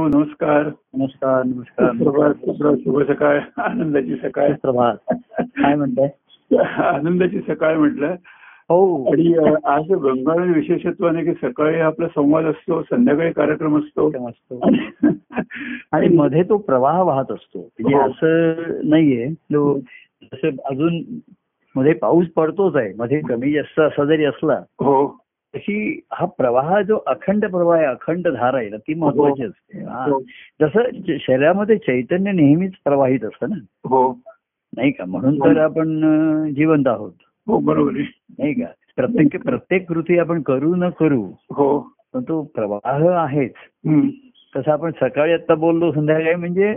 हो नमस्कार. नमस्कार नमस्कार. सुप्रभात सुप्रभात. शुभ सकाळ. आनंदाची सकाळ. प्रभात काय म्हणताय? आनंदाची सकाळ म्हटलं. हो. आणि आज बंगाळ विशेषत्वाने की सकाळी आपला संवाद असतो संध्याकाळी कार्यक्रम असतो. असतो. आणि मध्ये तो प्रवाह वाहत असतो. म्हणजे हो. असं नाहीये. तो जसं अजून मध्ये पाऊस पडतोच आहे. मध्ये कमी जास्त असा जरी असला हो. तशी हा प्रवाह जो अखंड प्रवाह आहे अखंड धार आहे ना ती महत्वाची असते. हा. हो. जसं शरीरामध्ये चैतन्य नेहमीच प्रवाहित असतं ना? हो. नाही का? म्हणून तर आपण अं, जिवंत आहोत. हो बरोबर नाही का? प्रत्येक प्रत्येक कृती आपण करू न करू हो. पण तो प्रवाह आहेच. तसं आपण सकाळी आता बोललो संध्याकाळी म्हणजे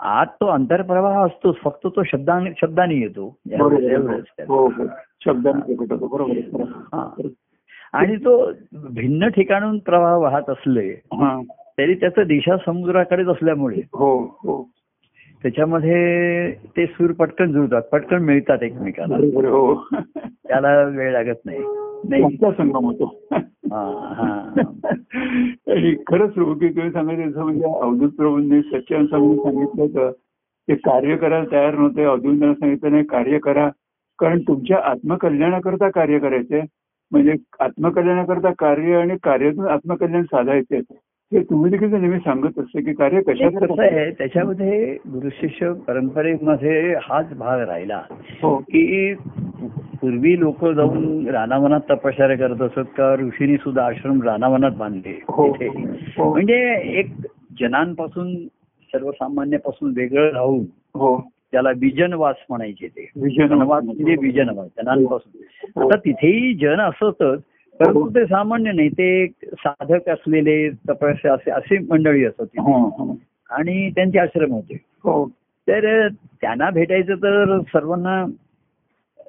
आत तो अंतरप्रवाह असतोच फक्त तो शब्दा शब्दाने येतो. हो हो. शब्दांनी आणि तो भिन्न ठिकाणून प्रवाह वाहत असले तरी त्याचं दिशा समुद्राकडेच असल्यामुळे हो हो. त्याच्यामध्ये ते सूर पटकन जुळतात पटकन मिळतात एकमेकाला हो. त्याला वेळ लागत नाही. संगम होतो. हा, हा. खरंच की तुम्ही सांगायचं म्हणजे अवधूत प्रभूंनी सच्चान स्वामींनी सांगितलं होतं ते कार्य करायला तयार नव्हते. अवधूतांना सांगितलं नाही कार्य करा. कारण तुमच्या आत्मकल्याणाकरता कार्य करायचंय. म्हणजे आत्मकल्याणाकरता कार्य आणि कार्यातून आत्मकल्याण साधायचे हे तुम्ही देखील नेहमी सांगत असते की कार्य ते कशात कसं आहे त्याच्यामध्ये गुरुशिष्य परंपरेमध्ये हाच भाग राहिला हो की पूर्वी लोक जाऊन रानावनात तपश्चर्या करत असत का ऋषीनी सुद्धा आश्रम रानावनात बांधले हो. हो. म्हणजे एक जनांपासून सर्वसामान्यापासून वेगळं राहून हो त्याला विजनवास म्हणायचे ते विजनवास. वनवास म्हणजे विजनवास जनांपासून आता तिथेही जन असतच परंतु ते सामान्य नाही ते साधक असलेले तपस्या असे अशी मंडळी असत तिथे. हो हो. आणि त्यांचे आश्रम होते. हो. तर त्यांना भेटायचं तर सर्वांना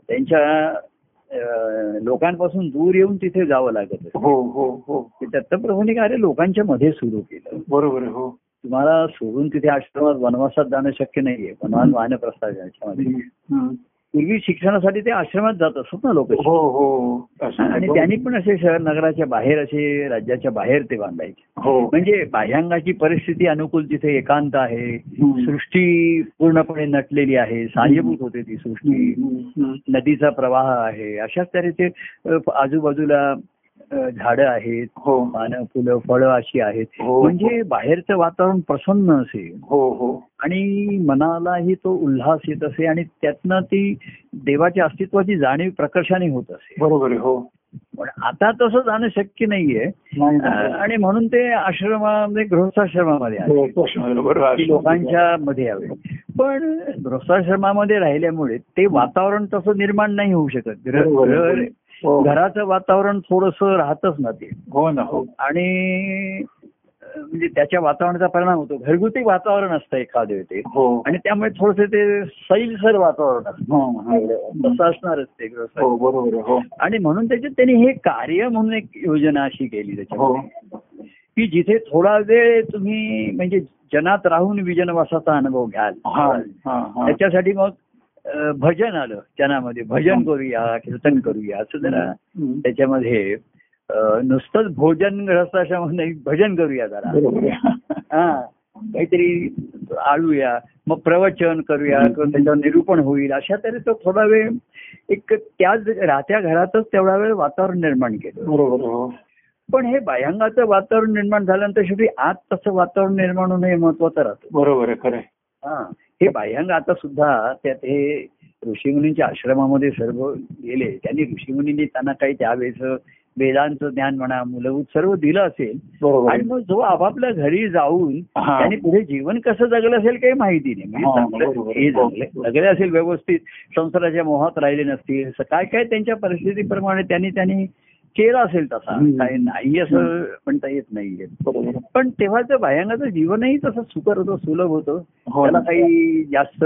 त्यांच्या लोकांपासून दूर येऊन तिथे जावं लागत. हो हो हो. दत्तप्रभूंनी कार्य लोकांच्या मध्ये सुरू केलं. बरोबर हो. तुम्हाला सोडून तिथे आश्रमात वनवासात जाणं शक्य नाहीये. वनवास वाहनप्रस्ताव याच्यामध्ये. हम्म. पूर्वी शिक्षणासाठी ते आश्रमात जात असत ना लोक. हो हो असं आणि त्यांनी पण असे शहर नगराच्या बाहेर असे राज्याच्या बाहेर ते बांधायचे. हो. म्हणजे बाह्यांगाची परिस्थिती अनुकूल तिथे एकांत आहे. सृष्टी पूर्णपणे नटलेली आहे. साह्यभूत होते ती सृष्टी. नदीचा प्रवाह आहे. अशाच तऱ्हेचे आजूबाजूला झाडं आहेत हो. पानं फुलं फळं अशी आहेत. हो. म्हणजे बाहेरचं वातावरण प्रसन्न असेल हो हो. आणि मनालाही तो उल्हास येत असे आणि त्यातनं ती देवाच्या अस्तित्वाची जाणीव प्रकर्षाने होत असे. बरोबर हो. पण आता तसं जाणं शक्य नाहीये. आणि म्हणून ते आश्रमामध्ये गृहस्थाश्रमामध्ये आले हो, लोकांच्या मध्ये यावे. पण गृहस्थाश्रमामध्ये राहिल्यामुळे ते वातावरण तसं निर्माण नाही होऊ शकत. हो. घराचं वातावरण थोडस राहतच ना ते. हो ना हो. आणि म्हणजे त्याच्या वातावरणाचा परिणाम होतो. घरगुती वातावरण असतं एखादं ते. हो. आणि त्यामुळे थोडस ते सैलसर वातावरण असतं. हो. तसं असणारच ते हो बरोबर आणि म्हणून त्याच्यात त्यांनी हे कार्य म्हणून एक योजना अशी केली त्याच्यामध्ये. की जिथे थोडा वेळ तुम्ही म्हणजे जनात राहून विजनवासाचा अनुभव घ्याल. त्याच्यासाठी मग भजन आलं जनामध्ये भजन करूया कीर्तन करूया असं जरा. त्याच्यामध्ये नुसतंच भोजन नाही, भजन करूया जरा. हा काहीतरी आळूया मग प्रवचन करूया किंवा त्याच्यावर निरूपण होईल अशा तरी तो थोडा वेळ एक त्याच राहत्या घरातच तेवढा वेळ वातावरण निर्माण केलं. हो. पण हे बाह्यांगाचं वातावरण निर्माण झाल्यानंतर शेवटी आत तसं वातावरण निर्माण होणं हे महत्वाचं राहतं. बरोबर आहे खरं. हा. हे बाह्यांग आता सुद्धा त्यात हे ऋषीमुनींच्या आश्रमामध्ये सर्व गेले. त्यांनी ऋषीमुनींनी त्यांना काही त्यावेळेस वेदांचं ज्ञान म्हणा मूलभूत सर्व दिलं असेल. आणि. मग जो आपापल्या घरी जाऊन. त्यांनी पुढे जीवन कसं जगलं असेल काही माहिती नाही. म्हणजे जगले जगले असेल व्यवस्थित संसाराच्या मोहात राहिले नसतील. काय काय त्यांच्या परिस्थितीप्रमाणे त्यांनी त्यांनी केलं असेल तसा. काही नाही असं म्हणता येत नाहीये. पण तेव्हाचं भायंगाचं जीवनही तसं सुकर होतं सुलभ होतं हो त्याला. काही जास्त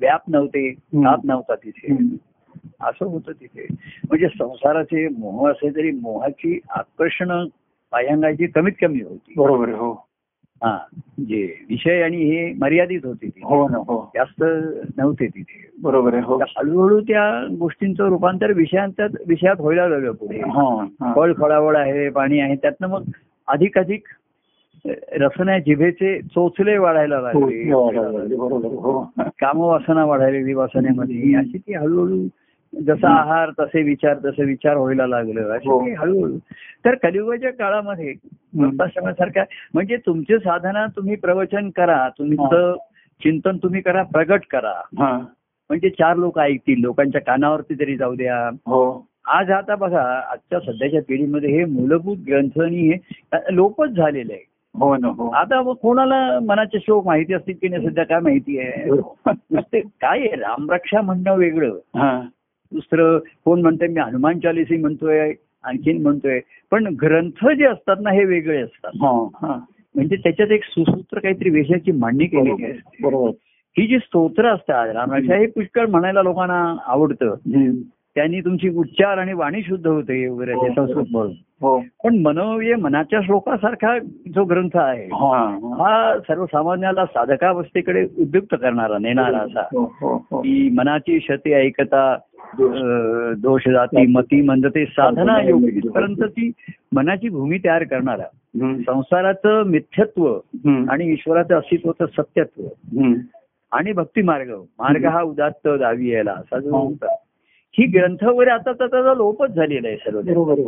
व्याप नव्हते. ताप नव्हता तिथे. असं होतं तिथे म्हणजे संसाराचे मोह असे तरी मोहाची आकर्षण बाह्यांगाची कमीत कमी होती बरोबर हो हा जे विषय आणि हे मर्यादित होते हो ना हो. जास्त नव्हते तिथे. बरोबर आहे हो. हळूहळू त्या गोष्टींचं रूपांतर विषयांत विषयात व्हायला लागलं पुढे. हा, हा. फळ फळावळ आहे पाणी आहे त्यातनं मग अधिक अधिक रसना जिभेचे चोचले वाढायला हो, लागले. बरोबर हो कामवासना वाढायली वासनेमध्ये. अशी ती हळूहळू जसा आहार तसे विचार तसे विचार व्हायला लागलं. हो. हळूहळू. तर कलियुगाच्या काळामध्ये वृत्ताश्रमासारख्या म्हणजे तुमचे साधना तुम्ही प्रवचन करा तुमचं चिंतन तुम्ही करा प्रगट करा. हा. म्हणजे चार लोक ऐकतील लोकांच्या कानावरती तरी जाऊ द्या. हो. आज आता बघा आजच्या सध्याच्या पिढीमध्ये हे मूलभूत ग्रंथ आणि हे लोपच झालेले आहे हो ना हो. आता कोणाला मनाचे श्लोक माहिती असतील की नाही सध्या काय माहिती आहे? काय आहे? रामरक्षा म्हणणं वेगळं. दुसरं कोण म्हणतंय मी हनुमान चालिसी म्हणतोय आणखीन म्हणतोय. पण ग्रंथ जे असतात ना हे वेगळे असतात. म्हणजे त्याच्यात एक सुसूत्र काहीतरी विषयाची मांडणी केलेली असते बरोबर. ही जी स्तोत्र असतात रामरक्षा हे पुष्कळ म्हणायला लोकांना आवडतं. त्यांनी तुमची उच्चार आणि वाणी शुद्ध होते वगैरे ते संस्कृत म्हणून हो. पण मनोय मनाच्या श्लोकासारखा जो ग्रंथ आहे हा. हा. हा सर्वसामान्याला साधकावस्थेकडे उद्युक्त करणारा नेणारा असा. हो हो. हो की मनाची शती ऐकता दोष. जाती मती मंदते साधना योग इथपर्यंत ती मनाची भूमी तयार करणारा. संसाराचं मिथ्यत्व. आणि ईश्वराचं अस्तित्वाचं सत्यत्व. आणि भक्ती मार्ग मार्ग हा उदात्त दावी यायला असा जो हो. होता. ही ग्रंथ वगैरे आता तर त्याचा लोपच झालेला आहे सर्व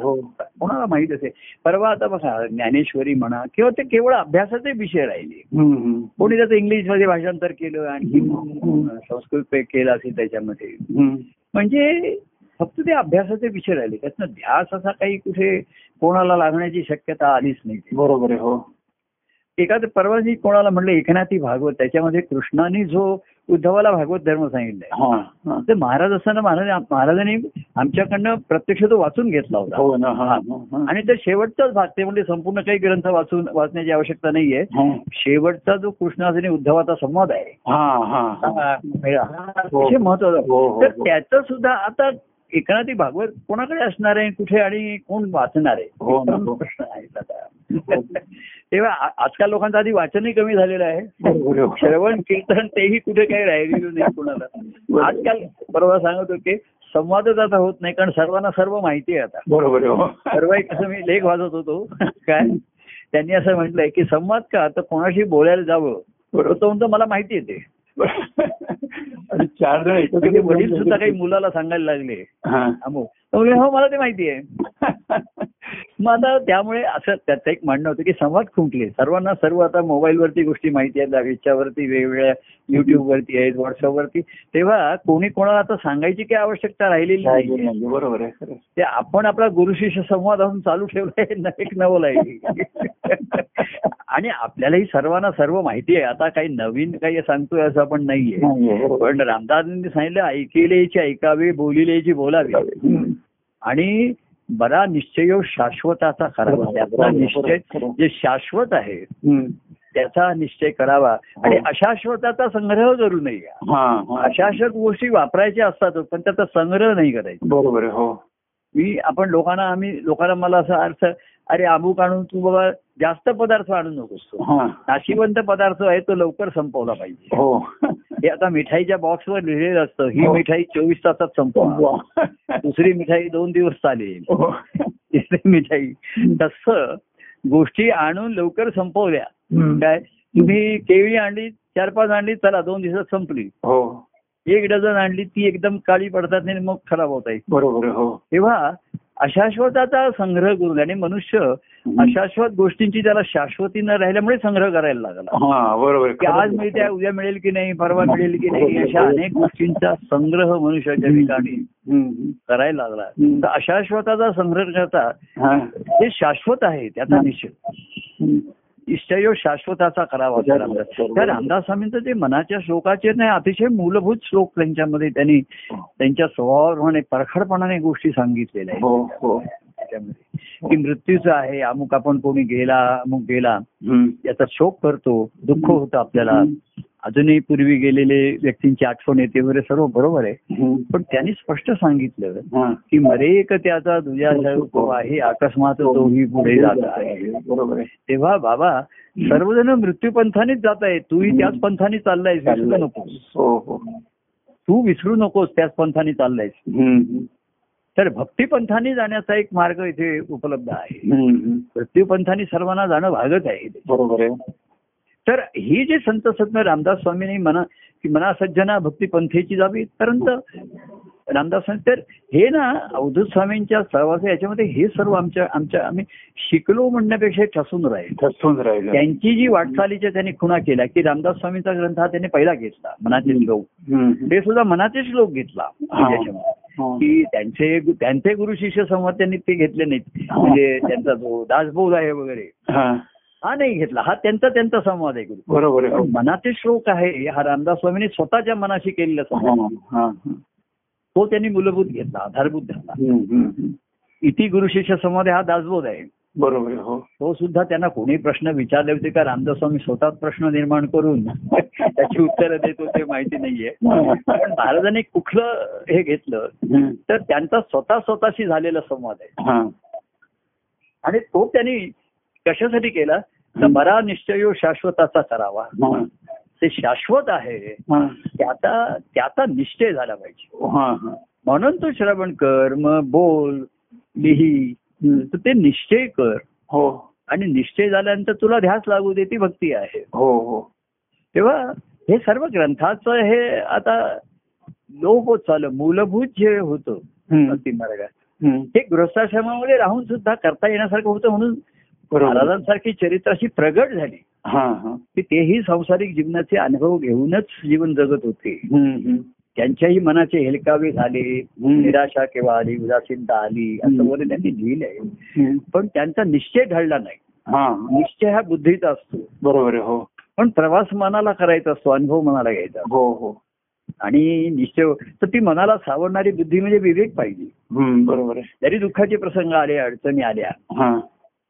हो. कोणाला माहीत असेल. परवा आता बघा ज्ञानेश्वरी म्हणा किंवा ते केवळ अभ्यासाचे विषय राहिले. कोणी त्याचं इंग्लिशमध्ये भाषांतर केलं आणखी संस्कृत पे केलं असेल त्याच्यामध्ये. म्हणजे फक्त ते अभ्यासाचे विषय राहिले. त्यातनं ध्यास असा काही कुठे कोणाला लागण्याची शक्यता आलीच नाही. बरोबर आहे हो. एखादं परवा जी कोणाला म्हणलं एकनाथी भागवत त्याच्यामध्ये कृष्णाने जो उद्धवाला भागवत धर्म सांगितलाय. ते महाराज असताना महाराज महाराजांनी आमच्याकडनं प्रत्यक्ष तो वाचून घेतला होता हो ना. आणि ते शेवटचाच भाग ते म्हणजे संपूर्ण काही ग्रंथ वाचून वाचण्याची आवश्यकता नाहीये. शेवटचा जो कृष्णाचा आणि उद्धवाचा संवाद आहे हा हा हा. हा महत्त्वाचा हो, तर. त्याचं सुद्धा आता एकनाथी भागवत कोणाकडे असणार आहे कुठे आणि कोण वाचणार आहे? हो हा. प्रश्न आहे आता. तेव्हा आजकाल लोकांचं आधी वाचनही कमी झालेलं आहे. श्रवण कीर्तन तेही कुठे काही राहिलेलं नाही कोणाला. आजकाल बरोबर सांगत होते संवादच आता होत नाही कारण सर्वांना सर्व माहिती आहे आता. बरोबर आहे हो. परवा एक असं मी लेख वाचत होतो. काय? त्यांनी असं म्हटलंय की संवाद का? तर कोणाशी बोलायला जावं? तो म्हणतो मला माहिती येते आणि चार जण म्हणजे एकत्र वडील सुद्धा काही मुलाला सांगायला लागले हा. अमुक तर म्हणे, हो मला ते माहिती आहे. मग आता त्यामुळे असं त्याचं एक म्हणणं होतं की संवाद खुंटले. सर्वांना सर्व आता मोबाईलवरती गोष्टी माहिती आहेत याच्यावरती वेगवेगळ्या युट्यूब वरती आहेत व्हॉट्सअप वरती तेव्हा कोणी कोणाला आता सांगायची काही आवश्यकता राहिलेली नाही बरोबर आहे. ते आपण आपला गुरु शिष्य संवाद अजून चालू ठेवलाय न- एक नवल आहे आणि आपल्यालाही सर्वांना सर्व माहिती आहे. आता काही नवीन काही सांगतोय असं आपण नाहीये. पण रामदासांनी सांगितलं ऐकेलेची ऐकावे बोलिलेची बोलावी. आणि बरा निश्चय शाश्वताचा करावा त्याचा निश्चय जे शाश्वत आहे. त्याचा निश्चय करावा आणि हो. अशाश्वताचा संग्रह करू नये. अशाश्वत गोष्टी वापरायच्या असतात पण त्याचा संग्रह नाही करायचा बरोबर हो मी आपण लोकांना आम्ही लोकांना मला असा अर्थ अरे अमुक आणून तू बाबा जास्त पदार्थ आणू नकोस हा. नाशिवंत पदार्थ आहे तो लवकर संपवला पाहिजे. हो. हे आता मिठाईच्या बॉक्सवर लिहिलेलं असतं. ही हो. मिठाई चोवीस तासात संपवा. दुसरी मिठाई दोन दिवस चालेल. हो. तिसरी मिठाई. तसं गोष्टी आणून लवकर संपवल्या. काय? तुम्ही केळी आणली चार पाच आणली चला दोन दिवसात संपली. हो. एक डझन आणली ती एकदम काळी पडतात आणि मग खराब होत आहे. बरोबर तेव्हा अशाश्वताचा संग्रह करून आणि मनुष्य अशाश्वत गोष्टींची त्याला शाश्वती न राहिल्यामुळे संग्रह करायला लागला. हा बरोबर आज मिळते उद्या मिळेल की नाही परवा मिळेल की नाही अशा अनेक गोष्टींचा संग्रह मनुष्याच्या ठिकाणी. करायला लागला. तर अशाश्वताचा संग्रह करता हा. जे शाश्वत आहे त्याचा निश्चय निश्चय शाश्वताचा करावा त्या रामदास स्वामींचं जे मनाच्या श्लोकाचे नाही अतिशय मूलभूत श्लोक त्यांच्यामध्ये त्यांनी त्यांच्या स्वभावाप्रमाणे परखडपणाने गोष्टी सांगितलेल्या हो आहेत. हो त्याच्यामध्ये की मृत्यूचं आहे अमुक आपण कोणी गेला अमुक गेला. याचा शोक करतो दुःख होतं आपल्याला. अजूनही पूर्वी गेलेले व्यक्तींची आठवण येते वगैरे सर्व बरोबर आहे. पण त्यांनी स्पष्ट सांगितलं हा. की मरेक त्याचा तुझ्या स्वरूप आहे अकस्मात तोही पुढे जात आहे. बरोबर आहे. तेव्हा बाबा सर्वजण मृत्यूपंथानेच जात आहे तूही त्याच पंथाने चाललायस विसरू नकोस. हो हो. तू विसरू नकोस त्याच पंथाने चाललायस. तर भक्तिपंथाने जाण्याचा एक मार्ग इथे उपलब्ध आहे. मृत्यूपंथाने सर्वांना जाणं भागच आहे बरोबर आहे. तर ही जे संत सत्य रामदास स्वामींनी मना की मना सज्जना भक्ती पंथेची जावी परंतु रामदास स्वामी तर हे ना अवधूत स्वामींच्या सहवास याच्यामध्ये हे सर्व आमच्या आमच्या आम्ही शिकलो म्हणण्यापेक्षा ठसून राहील. ठसून राहिलं. त्यांची जी वाटचालीच्या त्यांनी खुणा केल्या की रामदास स्वामींचा ग्रंथ हा त्यांनी पहिला घेतला मनाचे श्लोक. ते सुद्धा मनाचे श्लोक घेतला. की त्यांचे त्यांचे गुरु शिष्य संवाद त्यांनी ते घेतले नाहीत. म्हणजे त्यांचा जो दासबोध आहे वगैरे. हा. नाही घेतला हा त्यांचा त्यांचा संवाद आहे गुरु बरोबर मनाचे श्लोक आहे हा रामदास स्वामींनी स्वतःच्या मनाशी केलेला संवाद. तो त्यांनी मूलभूत घेतला आधारभूत धरला हम्म. इति गुरु शिष्य संवाद हा दासबोध आहे बरोबर हो तो सुद्धा त्यांना कोणी प्रश्न विचारले होते का रामदास स्वामी स्वतःच प्रश्न निर्माण करून त्याची उत्तरं देत होते माहिती नाहीये पण महाराजांनी कुठलं हे घेतलं. तर त्यांचा स्वतः स्वतःशी झालेला संवाद आहे. आणि तो त्यांनी कशासाठी केला तर बरा निश्चयो शाश्वताचा करावा हा. ते शाश्वत आहे. त्याचा त्याचा निश्चय झाला पाहिजे. म्हणून तू श्रवण कर मग बोल लिही. तर ते निश्चय कर हो आणि निश्चय झाल्यानंतर तुला ध्यास लागू दे ती भक्ती आहे हो हो तेव्हा हे सर्व ग्रंथाचं हे आता लोप होत चाललं मूलभूत जे होतं. भक्ती मार्गात. हे गृहस्थाश्रमामध्ये राहून सुद्धा करता येण्यासारखं होतं म्हणून महाराजांसारखी चरित्र अशी प्रगट झाली. की तेही सांसारिक जीवनाचे अनुभव घेऊनच जीवन जगत होते. त्यांच्याही मनाचे हेलकावे झाले. निराशा केव्हा आली उदासीनता आली असं. वगैरे त्यांनी लिहिलंय. पण त्यांचा निश्चय ढळला नाही. हा. निश्चय हा बुद्धीचा असतो. बरोबर हो. पण प्रवास मनाला करायचा असतो अनुभव मनाला घ्यायचा. हो हो. आणि निश्चय तर ती मनाला सावरणारी बुद्धी म्हणजे विवेक पाहिजे. बरोबर जरी दुःखाचे प्रसंग आले अडचणी आल्या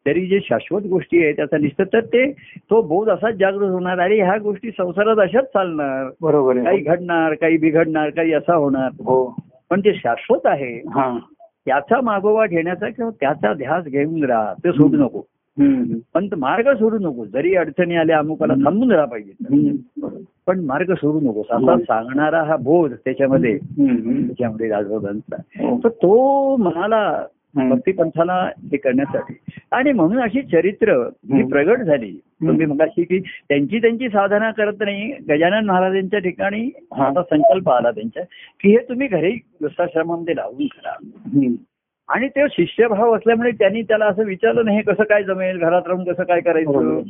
तरी जे शाश्वत गोष्टी आहेत त्याचा निश्चित तर ते तो बोध असाच जागृत होणार आणि ह्या गोष्टी संसारात अशाच चालणार. बरोबर काही आहे घडणार काही बिघडणार काही असा होणार. हो. पण जे शाश्वत आहे हा. त्याचा मागोवा घेण्याचा किंवा त्याचा ध्यास घेऊन राहा ते सोडू नको. पण मार्ग सोडू नको. जरी अडचणी आल्या अमुकाला थांबून राहा पाहिजे. पण मार्ग सोडू नकोस असा सांगणारा हा बोध त्याच्यामध्ये. त्याच्यामध्ये राजभोगांचा हो. तर तो मनाला. भक्तिपंथाला हे करण्यासाठी आणि म्हणून अशी चरित्र ही. प्रगट झाली तुम्ही मग अशी की त्यांची त्यांची साधना करत नाही गजानन महाराजांच्या ठिकाणी हा. आता संकल्प आला त्यांच्या की हे तुम्ही घरी वृत्ताश्रमामध्ये लावून करा. आणि ते शिष्यभाव असल्यामुळे त्यांनी त्याला असं विचारलं नाही हे कसं काय जमेल घरात राहून कसं काय करायचं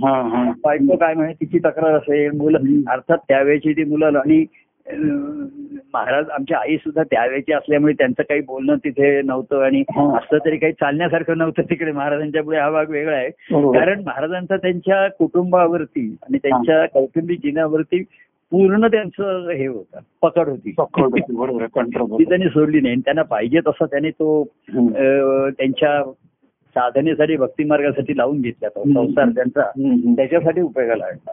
बायको काय म्हणे तिची तक्रार असेल मुलं. अर्थात त्यावेळेची ती मुलं आणि महाराज आमच्या आई सुद्धा त्यावेळेची असल्यामुळे त्यांचं काही बोलणं तिथे नव्हतं आणि. असलं तरी काही चालण्यासारखं नव्हतं तिकडे. महाराजांच्या पुढे हा भाग वेगळा आहे. कारण महाराजांचा त्यांच्या कुटुंबावरती आणि त्यांच्या कौटुंबिक जीवनावरती पूर्ण त्यांचं हे होतं पकड होती. ती त्यांनी सोडली नाही. त्यांना पाहिजे तसा त्याने तो त्यांच्या साधनेसाठी भक्ती मार्गासाठी लावून घेतला तो हम्म. संसार त्यांचा. त्याच्यासाठी उपयोगाला आणला.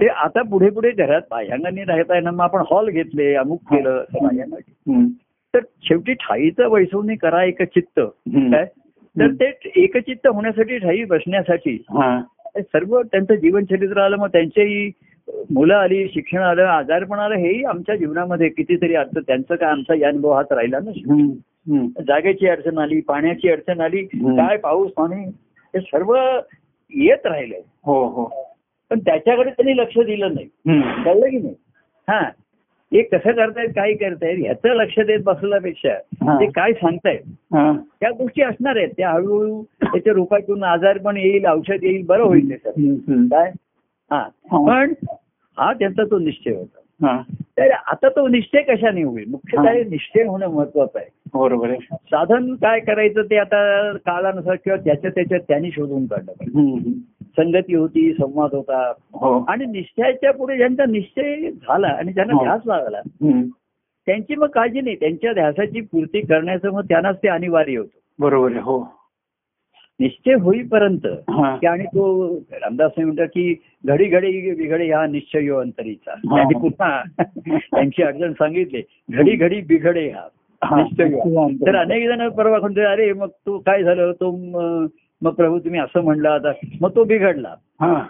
ते आता पुढे पुढे घरात बाह्यांगाने राहता येणार मग आपण हॉल घेतले अमुक केलं बाह्यांगाने. तर शेवटी ठाईचं वैसवणी करा एक चित्त. काय? तर ते एकचित्त होण्यासाठी ठाई बसण्यासाठी सर्व त्यांचं जीवनचरित्र आलं मग त्यांच्याही मुलं आली शिक्षण आलं आजारपण आलं हेही आमच्या जीवनामध्ये कितीतरी अर्थ त्यांचं काय आमचा या अनुभव हात राहिला ना. जागेची अडचण आली पाण्याची अडचण आली. काय पाऊस पाणी हे सर्व येत राहिलंय हो हो पण त्याच्याकडे त्यांनी लक्ष दिलं नाही. कळलं की नाही हा हे कसं करतायत काय करतायत ह्याचं लक्ष देत बसल्यापेक्षा. ते काय सांगतायत हा. त्या गोष्टी असणार आहेत त्या हळूहळू त्याच्या रूपातून आजार पण येईल औषध येईल बरं होईल ते. काय हा हा. पण हा त्यांचा तो निश्चय होता हा. तर आता तो निश्चय कशाने होईल मुख्य. काय निश्चय होणं महत्वाचं आहे बरोबर आहे साधन काय करायचं ते आता काळानुसार किंवा त्याच्या त्याच्यात त्यांनी शोधून काढलं पाहिजे. संगती होती संवाद होता हो आणि निश्चयाच्या पुढे ज्यांचा निश्चय झाला आणि ज्यांना हो. ध्यास लागला. त्यांची मग काळजी नाही त्यांच्या ध्यासाची पूर्ती करण्याचं मग त्यांनाच ते अनिवार्य होतं बरोबर हो निश्चय होईपर्यंत. की आणि तो रामदास म्हणतात की घडी घडी बिघडे हा निश्चय अंतरीचा. त्यांनी पुन्हा त्यांची अडचण सांगितले घडी घडी बिघडे हा. तर अनेक जण परवा म्हणतो अरे मग तो काय झालं? तो मग प्रभू तुम्ही असं म्हणला आता. मग तो बिघडला. हा.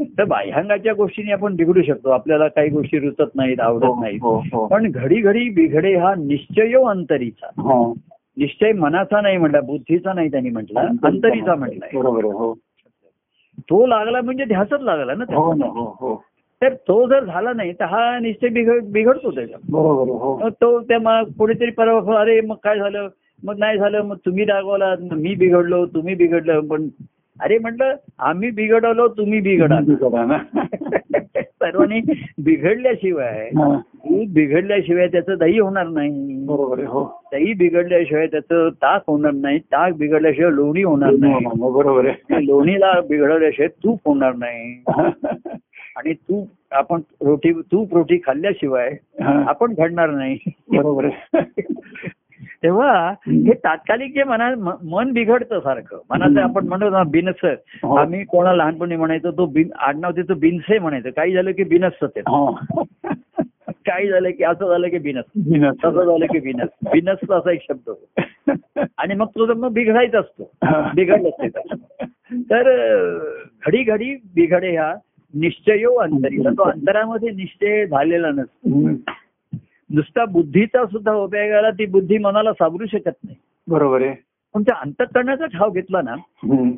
तर बाह्यांगाच्या गोष्टीने आपण बिघडू शकतो. आपल्याला काही गोष्टी रुचत नाहीत आवडत नाहीत. हो हो. पण घडी घडी बिघडे हा निश्चयो अंतरीचा. हो. निश्चय मनाचा नाही म्हटला बुद्धीचा नाही त्यांनी म्हटला अंतरीचा म्हटलाय हो. तो लागला म्हणजे ध्यासच लागला ना हो हो हो. तर तो जर झाला नाही तर हा निश्चय बिघड बिघडतो त्याचा हो. तो त्या मग कोणीतरी परवा अरे मग काय झालं? मग नाही झालं मग तुम्ही रागवला मी बिघडलो तुम्ही बिघडलं पण अरे म्हटलं आम्ही बिघडवलो तुम्ही बिघडा. सर्वांनी बिघडल्याशिवाय बिघडल्याशिवाय त्याचं दही होणार नाही. बरोबर हो. दही बिघडल्याशिवाय त्याचं ताक होणार नाही ताक बिघडल्याशिवाय लोणी होणार नाही. बरोबर लोणीला बिघडवल्याशिवाय तूप होणार नाही. आणि तूप आपण रोटी तूप रोटी खाल्ल्याशिवाय आपण घडणार नाही बरोबर तेव्हा हे तात्कालिक जे मना मन बिघडतं सारखं मनाचं आपण म्हणतो ना बिनस हो. आम्ही कोणा लहानपणी म्हणायचो तो बिन आडनाव त्याचं बिनसे म्हणायचं काही झालं की बिनस ते हा. काही झालं की असं झालं की बिनस बिनस. तसं झालं की बिनस बिनस असा एक शब्द होतो. आणि मग तो मग बिघडायचा असतो. बिघडलंच ते त्याच्यात. तर घडी घडी बिघडे ह्या निश्चयो अंतरी. तर तो अंतरामध्ये निश्चय झालेला नसतो. नुसता बुद्धीचा सुद्धा उपयोगाला ती बुद्धी मनाला सावरू शकत नाही. बरोबर आहे. पण त्या अंतकरणाचा ठाव घेतला ना.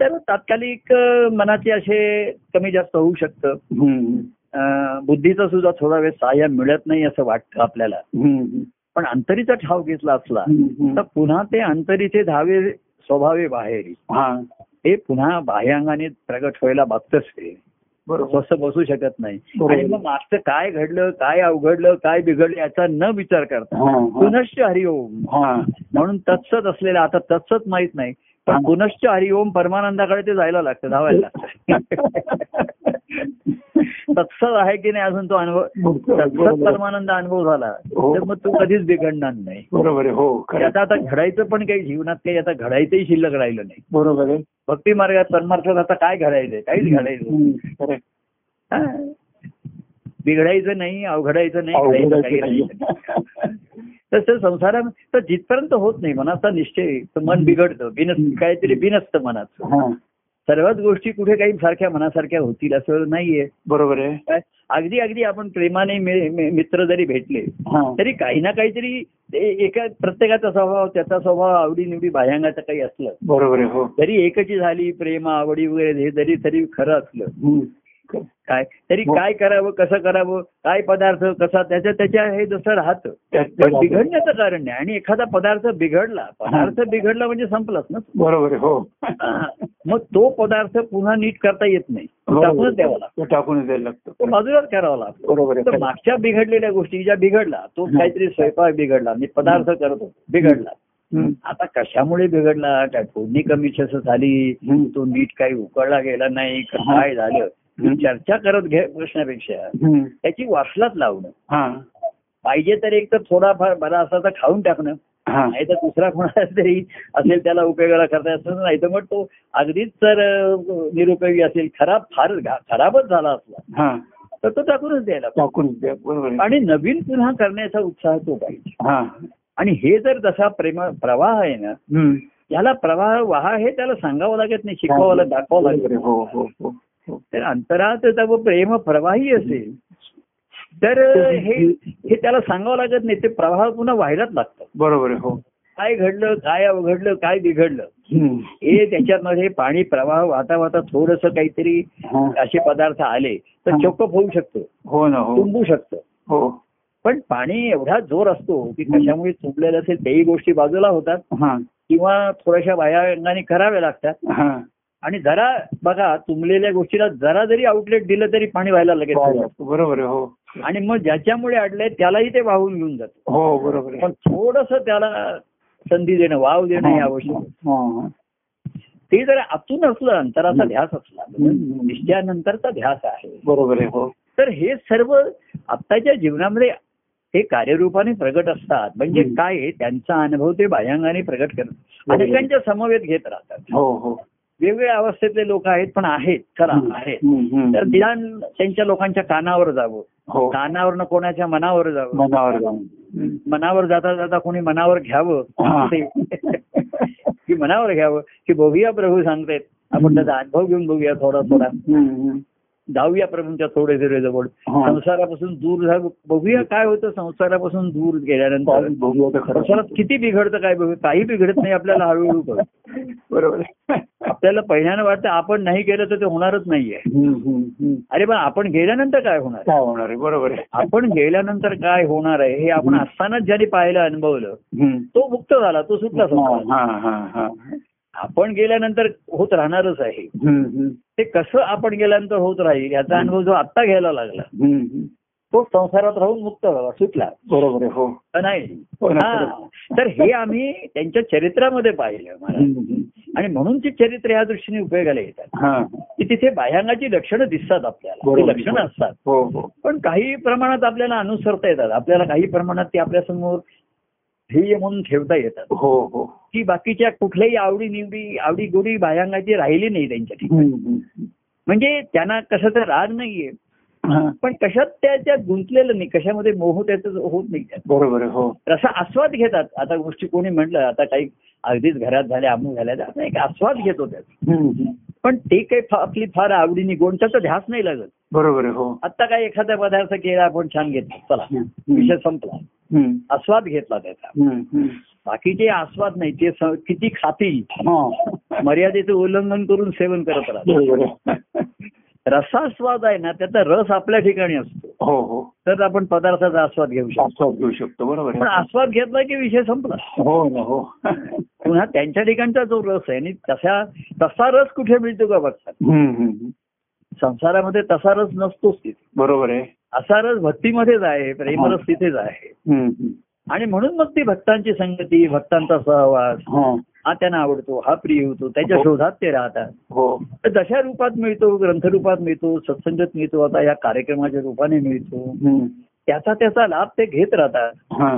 तर तात्कालिक मनाचे असे कमी जास्त होऊ शकतं. बुद्धीचं सुद्धा थोडा वेळ सहाय्य मिळत नाही असं वाटतं आपल्याला. पण अंतरीचा ठाव घेतला असला. तर पुन्हा ते अंतरीचे धावे स्वभावे बाहेर हा. हे पुन्हा बाह्यांगाने प्रगट व्हायला बघतच स्वस्त बसू शकत नाही. आणि मग मागचं काय घडलं काय अवघडलं काय बिघडलं याचा न विचार करता. पुनश्च हरिओम. हा. म्हणून तत्सत असलेलं आता तत्सत माहीत नाही. पुनश्च हरिओम परमानंदाकडे ते जायला लागतं धावायला लागतं. तत्सत आहे की नाही अजून तो अनुभव? तत्सत परमानंद अनुभव झाला हो. तर मग तो कधीच बिघडणार नाही. बरोबर हो आता आता घडायचं पण काही जीवनात काही आता घडायचंही शिल्लक राहिलं नाही. बरोबर आहे. भक्ती मार्गात सन्मार्गात आता काय घडायचंय? काहीच घडायचं. बिघडायचं नाही अवघडायचं नाही. तसं संसारात तर जिथपर्यंत होत नाही मनाचा निश्चय तर मन बिघडतं. बिनस काहीतरी बिनसतं मनाचं. हा. सर्वच गोष्टी कुठे काही सारख्या मनासारख्या होतील असं नाहीये. बरोबर आहे. अगदी अगदी आपण प्रेमाने मित्र जरी भेटले हा. तरी काही ना काहीतरी एका प्रत्येकाचा स्वभाव त्याचा स्वभाव आवडी निवडी बाह्यांगाचं काही असलं. बरोबर आहे हो. तरी एकची झाली प्रेम आवडी वगैरे हे जरी तरी खरं असलं. काय? तरी. काय करावं कसं करावं काय पदार्थ कसा त्याच्या त्याच्या हे जसं राहतं. पण बिघडण्याचं कारण नाही. आणि एखादा पदार्थ बिघडला पदार्थ बिघडला म्हणजे संपलाच ना. बरोबर हो. मग तो पदार्थ पुन्हा नीट करता येत नाही. तो टाकूनच. द्यावा लागतो तो टाकूनच द्यायला तो लागतो बाजूलाच करावा लागतो. बरोबर तर मागच्या बिघडलेल्या गोष्टी ज्या बिघडला तो. काहीतरी स्वयंपाक बिघडला मी पदार्थ करतो बिघडला. आता कशामुळे बिघडला? काय फोडणी कमी झाली. तो नीट काही उकळला गेला नाही. काय झालं? चर्चा करत घे प्रश्नापेक्षा. त्याची वासलाच लावणं. हा. पाहिजे तर एक तर थोडाफार बरा असा तर खाऊन टाकणं. नाही तर दुसरा कोणाला तरी असेल त्याला उपयोगाला करता येतं नाही तर मग तो अगदीच अं, निरुपयोगी असेल खराब फार खराबच झाला असला. हा. तर तो टाकूनच द्यायला. टाकून आणि नवीन पुन्हा करण्याचा उत्साह तो पाहिजे. हा. आणि हे जर जसा प्रेम प्रवाह आहे ना. याला प्रवाह वाहा हे त्याला सांगावं लागत नाही शिकवावं लागत दाखवावं लागत. हो हो हो. तर अंतरात जर प्रेम प्रवाही असेल तर हे हे त्याला सांगावं लागत नाही. ते प्रवाह पुन्हा व्हायलाच लागतं बरोबर हो. काय घडलं काय अवघडलं काय बिघडलं. हे त्याच्यामध्ये पाणी प्रवाह वाहता वाहता थोडस काहीतरी. असे पदार्थ आले तर. चोकप होऊ शकतो. हो ना हो. तुंबू शकतं. हो. पण पाणी एवढा जोर असतो की कशामुळे तुंबलेलं असेल तेही गोष्टी बाजूला होतात. हा. किंवा थोड्याशा बाह्या अंगाने कराव्या लागतात. आणि जरा बघा तुंबलेल्या गोष्टीला जरा जरी आउटलेट दिलं तरी पाणी व्हायला लगेच सुरुवात. बरोबर आहे हो. आणि मग ज्याच्यामुळे अडलंय त्यालाही ते वाहून घेऊन जातं. हो बरोबर पण थोडस त्याला संधी देणं वाव देणं हे आवश्यक. हा, हा. ते जर आतून असलं अंतराचा ध्यास असला. निश्चयानंतरचा ध्यास आहे. बरोबर आहे हो. तर हे सर्व आत्ताच्या जीवनामध्ये हे कार्यरूपाने प्रगट असतात. म्हणजे. काय त्यांचा अनुभव ते बाह्यांगाने प्रगट करतात. बरोबर. अनेकांच्या समवेत घेत राहतात. हो हो. वेगवेगळ्या अवस्थेतले लोक आहेत पण आहेत खरा. आहेत. तर ध्यान त्यांच्या लोकांच्या कानावर जावं हो कानावर कोणाच्या मनावर जावं मनावर हम्म. मनावर जाता जाता कोणी मनावर घ्यावं. की मनावर घ्यावं की बघूया प्रभू सांगतायत आपण त्याचा अनुभव घेऊन बघूया थोडा थोडा. जाऊया प्रभूंच्या थोडे थोडे जवळ. संसारापासून दूर झालो. बघूया काय होतं संसारापासून दूर गेल्यानंतर. संसारात किती बिघडतं काय बघू? काही बिघडत नाही आपल्याला हळूहळू कळतं. बरोबर. आपल्याला पहिल्यानं वाटतं आपण नाही केलं तर ते होणारच नाहीये. अरे पण आपण गेल्यानंतर काय होणार? काय होणार आहे? बरोबर आहे. आपण गेल्यानंतर काय होणार आहे? हे आपण असतानाच ज्याने पाहिलं अनुभवलं. तो मुक्त झाला तो सुटला आपण गेल्यानंतर होत राहणारच आहे. ते कसं आपण गेल्यानंतर होत राहील याचा अनुभव जो आत्ता घ्यायला लागला. तो संसारात राहून मुक्त झाला सुटला. बरोबर हो. नाही? हो हा. तर हे आम्ही त्यांच्या चरित्रामध्ये पाहिलं. आणि म्हणून ती चरित्र या दृष्टीने उपयोगाला येतात. हा. की तिथे बाह्यांगाची लक्षणं दिसतात आपल्याला. लक्षणं असतात. हो हो. पण काही प्रमाणात आपल्याला अनुसरता येतात. आपल्याला काही प्रमाणात ते आपल्यासमोर ध्येय म्हणून ठेवता येतात हो हो. की बाकीच्या कुठल्याही आवडी निवडी आवडी गोडी बाह्यांगाची राहिली नाही त्यांच्या ठिकाणी. म्हणजे त्यांना कशाचा राग नाहीये. पण कशात त्याच्यात गुंतलेलं नाही कशामध्ये मोह त्याचं होत नाही बरोबर हो. रसा आस्वाद घेतात. आता गोष्टी कोणी म्हटलं आता काही अगदीच घरात झाल्या अमूक झाल्या तर आपण एक आस्वाद घेतो हम्म. पण ते काही आपली फार आवडीने गोंच्याचा ध्यास नाही लागत. बरोबर आहे हो. आता काय एखादा पदार्थ केला आपण छान घेतला. चला. विषय संपला. आस्वाद घेतला त्याचा. बाकीचे आस्वाद नाही ते किती खातील. मर्यादेचं उल्लंघन करून सेवन करत राहतात. रसास्वाद आहे ना त्याचा रस आपल्या ठिकाणी असतो. हो हो. तर आपण पदार्थाचा आस्वाद घेऊ शकतो. आस्वाद घेऊ शकतो बरोबर पण आस्वाद घेतला की विषय संपला. हो ना हो. पुन्हा त्यांच्या ठिकाणचा जो रस आहे आणि तसा तसा रस कुठे मिळतो का बघतात. संसारामध्ये तसा रस नसतोच तिथे बरोबर आहे असा रस भक्तीमध्येच आहे प्रेमरस तिथेच आहे. आणि म्हणून मग ती भक्तांची संगती भक्तांचा सहवास हा. हा त्यांना आवडतो हा प्रिय होतो त्याच्या हो. शोधात ते राहतात हो जशा रूपात मिळतो ग्रंथरूपात मिळतो सत्संगत मिळतो आता या कार्यक्रमाच्या रूपाने मिळतो. त्याचा त्याचा लाभ ते घेत राहतात हा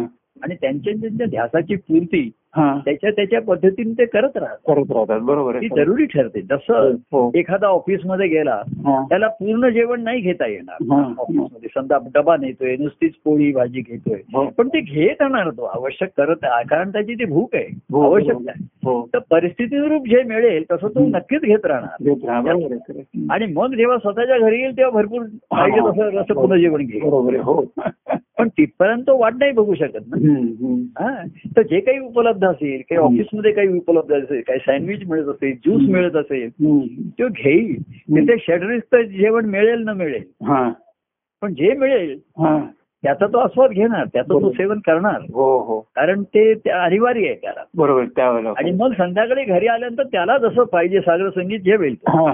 आणि त्यांच्या त्यांच्या ध्यासाची पूर्ती हा त्याच्या त्याच्या पद्धतीने ते करत राहतात. करत राहतात बरोबर ती जरुरी ठरते. जसं हो एखादा ऑफिसमध्ये गेला हा. त्याला पूर्ण जेवण नाही घेता येणार. हा. ऑफिसमध्ये समजा डबा नेतोय नुसतीच पोळी भाजी घेतोय. हो. पण ते घेत राहणार तो आवश्यक करत आहे. कारण त्याची ती भूक आहे. हो, आवश्यक. आहे. हो. तर परिस्थितीनुरूप जे मिळेल तसं तो. नक्कीच घेत राहणार. आणि मग जेव्हा स्वतःच्या घरी येईल तेव्हा भरपूर पाहिजे तसं रस पुन्हा जेवण घेईल. हो. पण तिथपर्यंत वाट नाही बघू शकत ना. हा. तर जे काही उपलब्ध असेल काही. ऑफिसमध्ये काही उपलब्ध असेल काही सँडविच मिळत असेल ज्यूस. मिळत असेल. तो घेईल तिथे षडरिस्त जेवण मिळेल न मिळेल हा पण जे मिळेल हा त्याचा तो आस्वाद घेणार त्याचं तो. सेवन करणार हो हो कारण ते ते अनिवार्य आहे त्याला बरोबर त्यावेळेला आणि मग संध्याकाळी घरी आल्यानंतर त्याला जसं पाहिजे सागर संगीत जेवेल तो.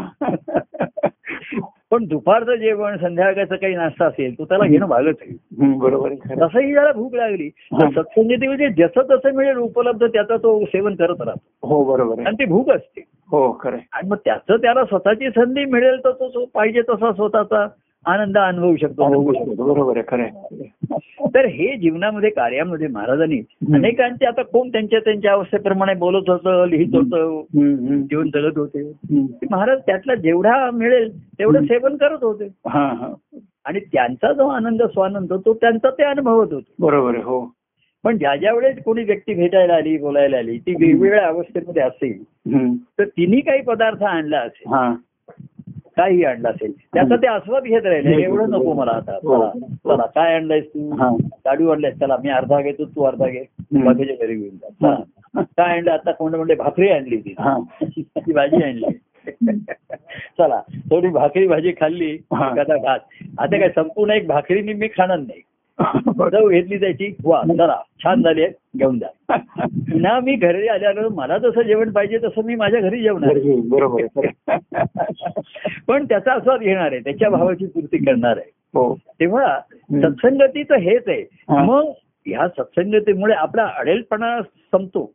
पण दुपारचं जेवण संध्याकाळचं काही नाश्ता असेल तो त्याला घेणं भागच आहे बरोबर. तसंही त्याला भूक लागली तर हा. सत्संगीतीमध्ये जसं तसं मिळेल उपलब्ध त्याचा तो सेवन करत राहतो हो बरोबर आणि ती भूक असते हो खरं. आणि मग त्याचं त्याला स्वतःची संधी मिळेल तर तो तो पाहिजे तसा स्वतःचा आनंद अनुभवू शकतो. बरोबर आहे खरं. तर हे जीवनामध्ये कार्यामध्ये महाराजांनी. अनेकांचे आता कोण त्यांच्या त्यांच्या अवस्थेप्रमाणे बोलत होतं लिहित होतं. जीवन जगत होते. महाराज त्यातला जेवढा मिळेल तेवढं. सेवन करत होते हा हा आणि त्यांचा जो आनंद स्वानंद तो त्यांचा ते अनुभवत होते बरोबर आहे हो पण ज्या ज्या वेळेस कोणी व्यक्ती भेटायला आली बोलायला आली ती वेगवेगळ्या अवस्थेमध्ये असेल. तर तिने काही पदार्थ आणला असेल हा काही आणला असेल. त्याचा ते आस्वाद घेत राहिले. एवढं नको मला आता. हो. चला चला. काय आणलायस तू. लाडू आणलायस चला मी अर्धा घेतो तू अर्धा घे. बाकीच्या घरी घेऊन जा. काय आणलं? आता कोण म्हणजे भाकरी आणली ती? भाजी आणली. चला थोडी भाकरी भाजी खाल्ली. घात आता काय संपूर्ण एक भाकरीने मी खाणार नाही. चव घेतली त्याची. वा चला छान झाली आहे, घेऊन जा पुन्हा मी घरी आल्यावर मला जसं जेवण पाहिजे तसं मी माझ्या घरी जेवणार. बरोबर. पण त्याचा आस्वाद घेणार आहे त्याच्या भावाची पूर्ती करणार आहे. हो. तेव्हा सत्संगतीचं हेच आहे. मग ह्या सत्संगतीमुळे आपला अडेलपणा संपतो.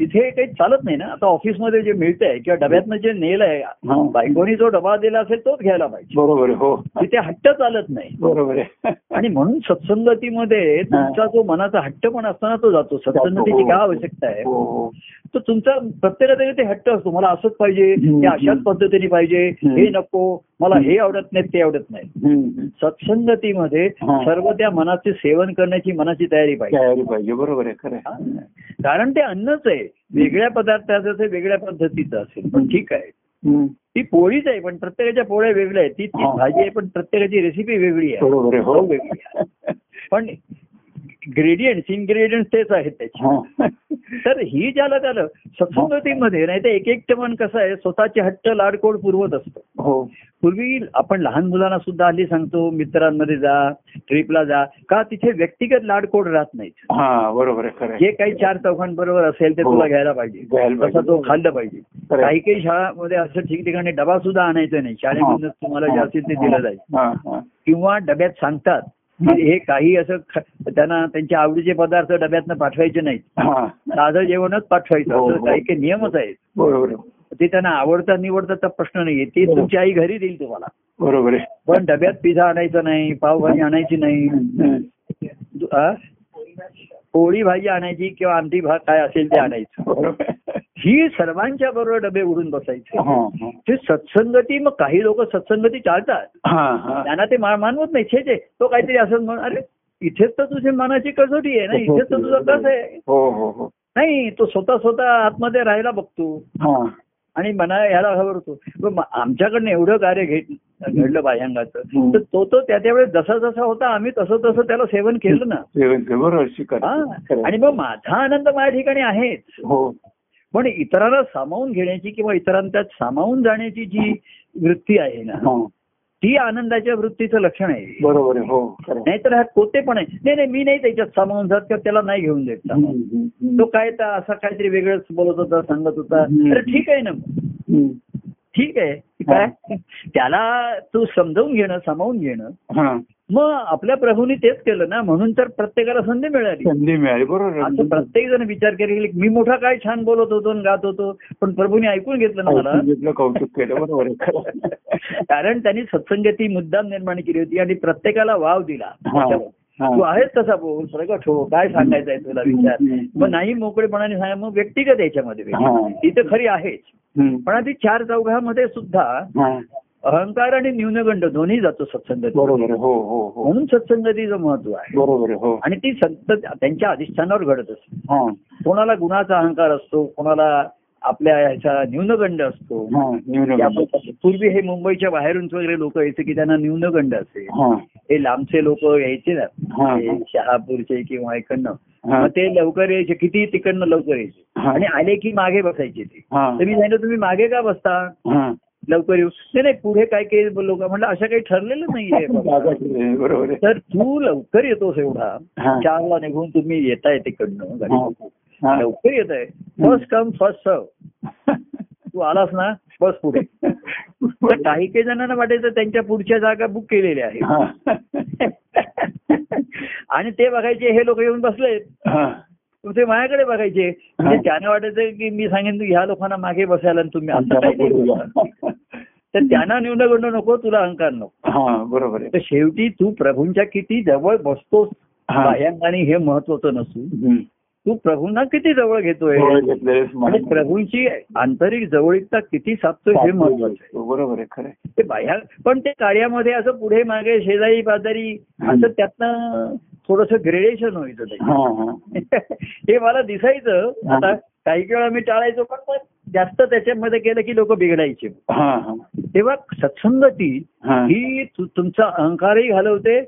तिथे काही चालत नाही ना. आता ऑफिसमध्ये जे मिळतंय किंवा डब्यातनं जे नेल आहे हा. बायकोनी जो डबा दिला असेल तोच घ्यायला पाहिजे. बरोबर आहे हो. तिथे हट्ट चालत नाही. बरोबर आहे. आणि म्हणून सत्संगतीमध्ये तुमचा जो मनाचा हट्ट पण असताना तो जातो. सत्संगतीची काय आवश्यकता आहे? हो हो. तर तुमचा प्रत्येकाचा ते हट्ट असतो मला असंच पाहिजे. हे अशाच पद्धतीने पाहिजे. हे नको मला हे आवडत नाही ते आवडत नाही. सत्संगतीमध्ये. सर्व त्या मनाचे सेवन करण्याची मनाची तयारी पाहिजे तयारी पाहिजे बरोबर आहे. कारण ते अन्नच आहे वेगळ्या पदार्थाचं ते वेगळ्या पद्धतीचं असेल पण ठीक आहे. ती पोळीच आहे पण प्रत्येकाच्या पोळ्या वेगळ्या आहेत ती. भाजी आहे पण प्रत्येकाची रेसिपी हो वेगळी आहे. पण ग्रेडियंट इन्ग्रेडियंट तेच आहेत त्याचे. तर ही ज्याला त्याला सत्संगतीमध्ये नाही तर एक एक मन कसं आहे स्वतःचे हट्ट लाडकोड पुरवत असतो हो पूर्वी आपण लहान मुलांना सुद्धा हल्ली सांगतो मित्रांमध्ये जा ट्रिपला जा का तिथे व्यक्तिगत लाडकोड राहत नाहीत हा बरोबर. जे काही चार चौघांबरोबर असेल ते हो. तुला घ्यायला पाहिजे. तसं तो खाल्लं पाहिजे. काही काही शाळामध्ये असं ठिकठिकाणी डबा सुद्धा आणायचं नाही शाळेमधूनच तुम्हाला जे असेल ते दिलं जाईल. किंवा डब्यात सांगतात हे काही असं त्यांना त्यांच्या आवडीचे पदार्थ डब्यातनं पाठवायचे नाहीत. साधं जेवणच पाठवायचं हो, हो. काही काही नियमच आहेत बरोबर. ते त्यांना आवडता निवडता प्रश्न नाहीये ते हो. तुमची आई घरी देईल तुम्हाला बरोबर आहे पण डब्यात पिझ्झा आणायचा नाही पावभाजी आणायची नाही? पोळी भाजी आणायची किंवा आमटी भात काय असेल ते आणायचं. ही सर्वांच्या बरोबर डबे उडून बसायचे. हा, हा. ते सत्संगती मग काही लोक सत्संगती टाळतात हा. त्यांना ते मानवत नाही. छे तो काहीतरी असं म्हण अरे इथेच तर तुझी मनाची कसोटी आहे ना? इथेच तर तुझं कसं आहे? हो नाही तो स्वतः स्वतः आतमध्ये राहायला बघतो. आणि मना ह्याला घाबरतो म- आमच्याकडनं एवढं कार्य घेत घडलं बाह्यांगाचं. तर तो तो त्या त्यावेळेस जसा जसा होता आम्ही तसं तसं त्याला सेवन केलं ना. आणि मग माझा आनंद माझ्या ठिकाणी आहेच. हो. पण इतरांना सामावून घेण्याची किंवा इतरांच्यात सामावून जाण्याची जी वृत्ती आहे ना हा. ती आनंदाच्या वृत्तीचं लक्षण आहे. बरोबर आहे हो. नाहीतर हा कोते पण आहे. नाही नाही मी नाही त्याच्यात सामावून जात किंवा त्याला नाही घेऊन देत तो काय तर असा काहीतरी वेगळंच बोलत होता सांगत होता. अरे ठीक आहे ना. ठीक आहे. काय? त्याला तू समजावून घेणं सामावून घेणं. हा. मग आपल्या प्रभूंनी तेच केलं ना म्हणून तर प्रत्येकाला संधी मिळाली. संधी मिळाली बरोबर. असं प्रत्येक जण विचार करेल की मी मोठा काय छान बोलत होतो आणि गात होतो पण प्रभूने ऐकून घेतलं ना मला. कौतुक केलं बरोबर. कारण त्यांनी सत्संगती मुद्दाम निर्माण केली होती आणि प्रत्येकाला वाव दिला. तू आहेस तसा बोल प्रगट हो काय सांगायचंय तुला विचार. मग नाही मोकळेपणाने सांगा मग व्यक्तिगत याच्यामध्ये. ती तर खरी आहेच. पण आधी चार चौघामध्ये सुद्धा. अहंकार आणि न्यूनगंड दोन्ही जातो सत्संगती बरोबर हो हो हो. म्हणून सत्संगतीचं महत्त्व आहे. बरोबर हो. आणि ती संत त्यांच्या अधिष्ठानावर घडत असते. कोणाला गुणाचा अहंकार असतो कोणाला आपल्या ह्याचा न्यूनगंड असतो. पूर्वी हे मुंबईच्या बाहेरून वगैरे लोक यायचे की त्यांना न्यूनगंड असे. हा. लांबचे लोक यायचे ना. शहापूरचे किंवा इकडनं. मग ते लवकर यायचे किती तिकडनं लवकर यायचे. आणि आले की मागे बसायचे ते. तर मी सांगितलं तुम्ही मागे का बसता. लवकर येऊ. नाही नाही पुढे काय काही लोक? म्हणलं असं काही ठरलेलं नाहीये बरोबर तर तू लवकर येतोस एवढा. चारला निघून तुम्ही येताय तिकडनं. लवकर येत आहे फर्स्ट कम फर्स्ट सर्व. तू आलास ना बस पुढे. तर काही काही जणांना वाटायचं त्यांच्या पुढच्या जागा बुक केलेल्या आहेत. आणि ते बघायचे हे लोक येऊन बसलेत. ते माझ्याकडे बघायचे. म्हणजे त्यांना वाटायचं की मी सांगेन ह्या लोकांना मागे बसायला आणि तुम्ही आता. तर त्यांना न्यूनगंड नको तुला अहंकार नको. हा बरोबर आहे. तर शेवटी तू प्रभूंच्या किती जवळ बसतोस हा. बाह्यांगाने हे महत्वाचं नसून. तू प्रभूंना किती जवळ घेतोय? आणि. प्रभूंची आंतरिक जवळीकता किती साधतोय हे महत्वाचं आहे. बरोबर आहे खरं. ते बाह्या पण ते कार्यामध्ये असं पुढे मागे शेजारी पाजारी असं त्यातनं थोडस ग्रेडेशन व्हायचं ते. हा मला दिसायचं. आता काही वेळा मी टाळायचो पण जास्त त्याच्यामध्ये केलं की लोक बिघडायचे. हा हा. तेव्हा सत्संगती हा. ही तु- तुमचा अहंकारही घालवते.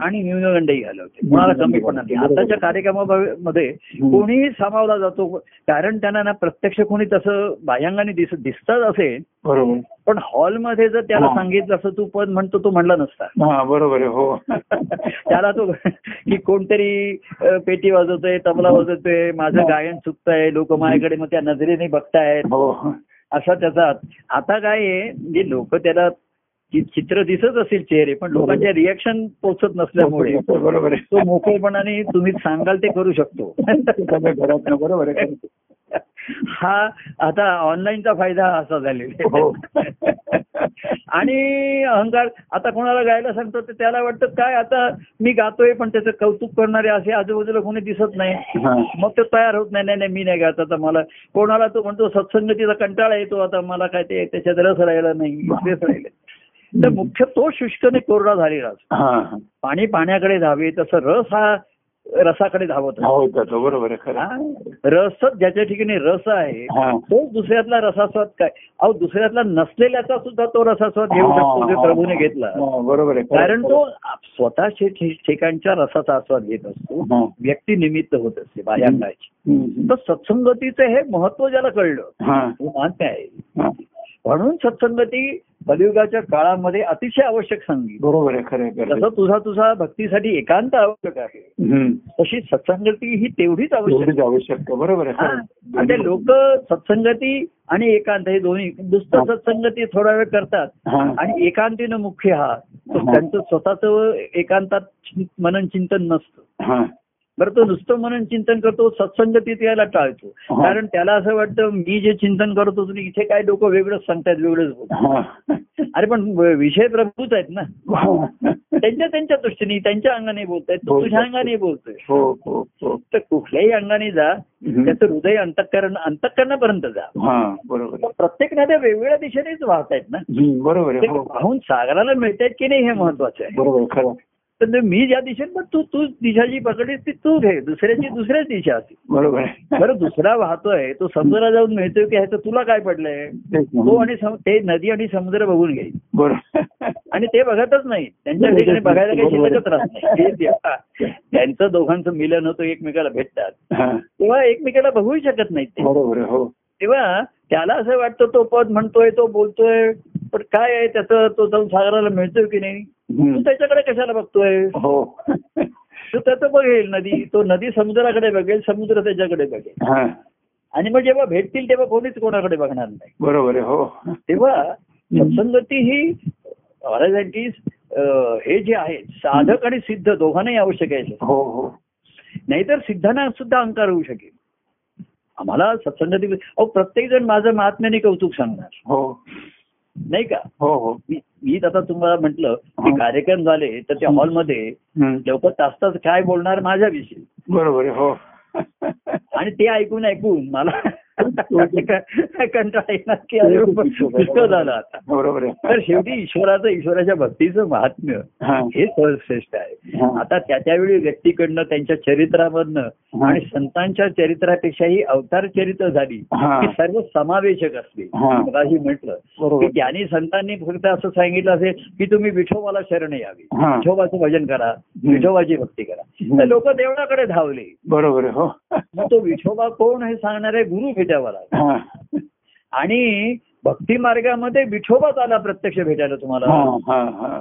आणि न्यूनगंडही घालवते. कोणाला कमी पण नाही आताच्या कार्यक्रमामध्ये कोणीही सामावला जातो. कारण त्यांना ना प्रत्यक्ष कोणी तसं बाह्यांगाने दिस दिसतात असेल. बरोबर. पण हॉलमध्ये जर त्याला हा. सांगितलं असं तू पद म्हणतो तो म्हणला नसता. हा बरोबर हो. त्याला तो की कोणतरी पेटी वाजवतोय तबला वाजवतोय माझं गायन चुकतंय लोक माझ्याकडे मग त्या नजरेने आहेत. हो. असा त्याचा आता काय आहे म्हणजे लोक त्याला चित्र दिसत असेल चेहरे पण लोकांच्या रिॲक्शन पोचत नसल्यामुळे बरोबर तो मोकळेपणाने तुम्ही सांगाल ते करू शकतो. बरोबर आहे. हा आता ऑनलाईनचा फायदा असा झालेला हो. आहे. आणि अहंकार आता कोणाला गायला सांगतो तर त्याला वाटतं काय आता मी गातोय पण त्याचं कौतुक करणारे असे आजूबाजूला कोणी दिसत नाही. मग ते तयार होत नाही नाही नाही, मी नाही गात आता मला. कोणाला तो म्हणतो सत्संगतीचा कंटाळा येतो आता मला काय ते त्याच्यात रस राहिला नाही. तेच राहिले तर मुख्य तो शुष्कने कोरडा झालेला असतो. पाणी पाण्याकडे धावे तसं रस हा रसाकडे धावत. हो बरोबर? रसच ज्याच्या ठिकाणी रस आहे. तोच दुसऱ्यातला रसास्वाद काय अहो दुसऱ्यातला नसलेल्याचा सुद्धा तो रसास्वाद घेऊ शकतो जे प्रभूने. घेतला बरोबर. कारण तो स्वतः ठिकाणच्या रसाचा आस्वाद घेत असतो हा. व्यक्तिनिमित्त होत असते बाह्यांगाची हम्म. तर सत्संगतीचं हे महत्त्व ज्याला कळलं मान्य आहे. म्हणून सत्संगती कलियुगाच्या काळामध्ये अतिशय आवश्यक सांगली बरोबर आहे खरं. जसं तुझा तुझा भक्तीसाठी एकांत आवश्यक आहे. तशी सत्संगती ही तेवढीच आवश्यक आवश्यक आहे. बरोबर आहे लोक सत्संगती आणि एकांत हे दोन्ही नुसतं हा. सत्संगती थोडा वेळ करतात. आणि एकांतीनं मुख्य हा. त्यांचं स्वतःच एकांतात मनन चिंतन नसतं हा. बरं तो नुसतं मनन चिंतन करतो सत्संगतीत यायला टाळतो. कारण त्याला असं वाटतं मी जे चिंतन करत होतो इथे काय लोक वेगळंच सांगतायत वेगळंच बोलतात हा. अरे पण विषय प्रभूच आहेत ना. त्यांच्या त्यांच्या दृष्टीने त्यांच्या अंगाने बोलतायत तू तुझ्या अंगाने बोलतोय हो हो हो तर कुठल्याही अंगाने जा. त्याचं हृदय अंतकरण अंतकरणापर्यंत जा बरोबर. प्रत्येक नद्या वेगवेगळ्या दिशेनेच वाहत आहेत ना बरोबर वाहून सागराला मिळतायत की नाही हे महत्वाचं आहे बरोबर खरं. तर मी ज्या दिशेत पण तू तू दिशा जी पकडलीस ती तू घे दुसऱ्याची दुसऱ्याच दिशा असते बरोबर बरं दुसरा वाहतोय तो समुद्रात जाऊन मिळतोय की ह्याचं तुला काय पडलंय? तेच. तो आणि ते नदी आणि समुद्र बघून घेईल बरोबर. आणि ते बघतच नाही. त्यांच्या ठिकाणी बघायला काही शिल्लकच राहत नाही. त्यांचं दोघांचं मिलन होतं एकमेकाला भेटतात. तेव्हा एकमेकाला बघूही शकत नाहीत ते. बरोबर हो. तेव्हा त्याला असं वाटतं तो पद म्हणतोय तो बोलतोय पण काय आहे त्याचं? तो जाऊन सागराला मिळतोय की नाही? तू. त्याच्याकडे कशाला बघतोय? हो. तो त्याचं बघेल नदी तो नदी समुद्राकडे बघेल समुद्र त्याच्याकडे बघेल. हा. आणि मग जेव्हा भेटतील तेव्हा कोणीच कोणाकडे बघणार नाही. बरोबर हो. तेव्हा सत्संगती ही महाराजांची हे जे आहे साधक आणि सिद्ध दोघांनाही आवश्यक आहे. हो हो. नाहीतर सिद्धांना सुद्धा अंकार होऊ शकेल. आम्हाला सत्संगती अहो प्रत्येक जण माझं महात्म्याने कौतुक सांगणार. हो. नाही का? हो हो. मी आता तुम्हाला म्हंटल की. कार्यक्रम झाले तर त्या हॉलमध्ये. लोक तास तास काय बोलणार माझ्याविषयी? बरोबर हो. आणि ते ऐकून ऐकून मला कंटाळा येणार की पुष्कळ झालं आता बरोबर तर शेवटी ईश्वराचं ईश्वराच्या भक्तीचं महात्म्य हा. सर्वश्रेष्ठ आहे. आता त्या त्यावेळी व्यक्तीकडनं त्यांच्या चरित्रामधनं. आणि संतांच्या चरित्रापेक्षाही अवतार चरित्र झाली. की सर्व समावेशक असते. मगाशी म्हटलं. की ज्ञानी संतांनी फक्त असं सांगितलं असेल की तुम्ही विठोबाला शरण यावी. विठोबाचं भजन करा विठोबाची भक्ती करा. तर लोक देवळाकडे धावले बरोबर हो मग तो विठोबा कोण हे सांगणारे गुरु भेटावा लागला. आणि भक्ती मार्गामध्ये विठोबाच आला प्रत्यक्ष भेटायला तुम्हाला हा, हा, हा.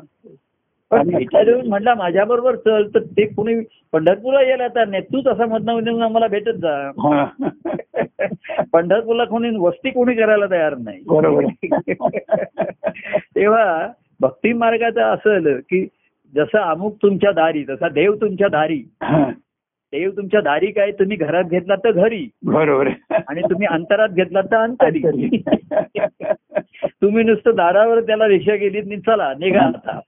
पण भेटायला म्हटला माझ्या बरोबर चल तर ते कुणी पंढरपूरला यायला तर नाही तूच असा मधनं येऊन आम्हाला भेटत जा. पंढरपूरला कोणी वस्ती कोणी करायला तयार नाही बरोबर तेव्हा भक्ती मार्गाचं असं की जसं अमुक तुमच्या दारी तसा देव तुमच्या दारी. देव तुमच्या दारी काय? तुम्ही घरात घेतला तर घरी. बरोबर. आणि तुम्ही अंतरात घेतला तर अंतरी. तुम्ही नुसतं दारावर त्याला रिक्षा गेली आणि चला निघा आता.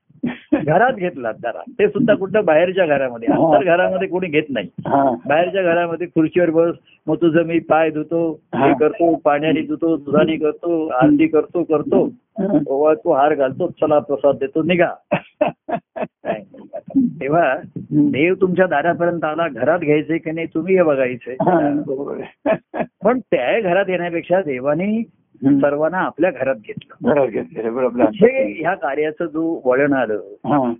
घरात घेतलात दारा. ते सुद्धा कुठं? बाहेरच्या घरामध्ये. अंतर घरामध्ये कोणी घेत नाही. हा. बाहेरच्या घरामध्ये खुर्चीवर बस. मग तुझं मी पाय धुतो हे. करतो पाण्याने धुतो दुधाने करतो आरती करतो करतो. तू हार घालतो चला प्रसाद देतो निघा. तेव्हा देव तुमच्या दारापर्यंत आला घरात घ्यायचे की नाही तुम्ही हे आहे पण त्या घरात येण्यापेक्षा देवाने सर्वांना आपल्या घरात घेतलं. हे ह्या कार्याचं जो वळण आलं.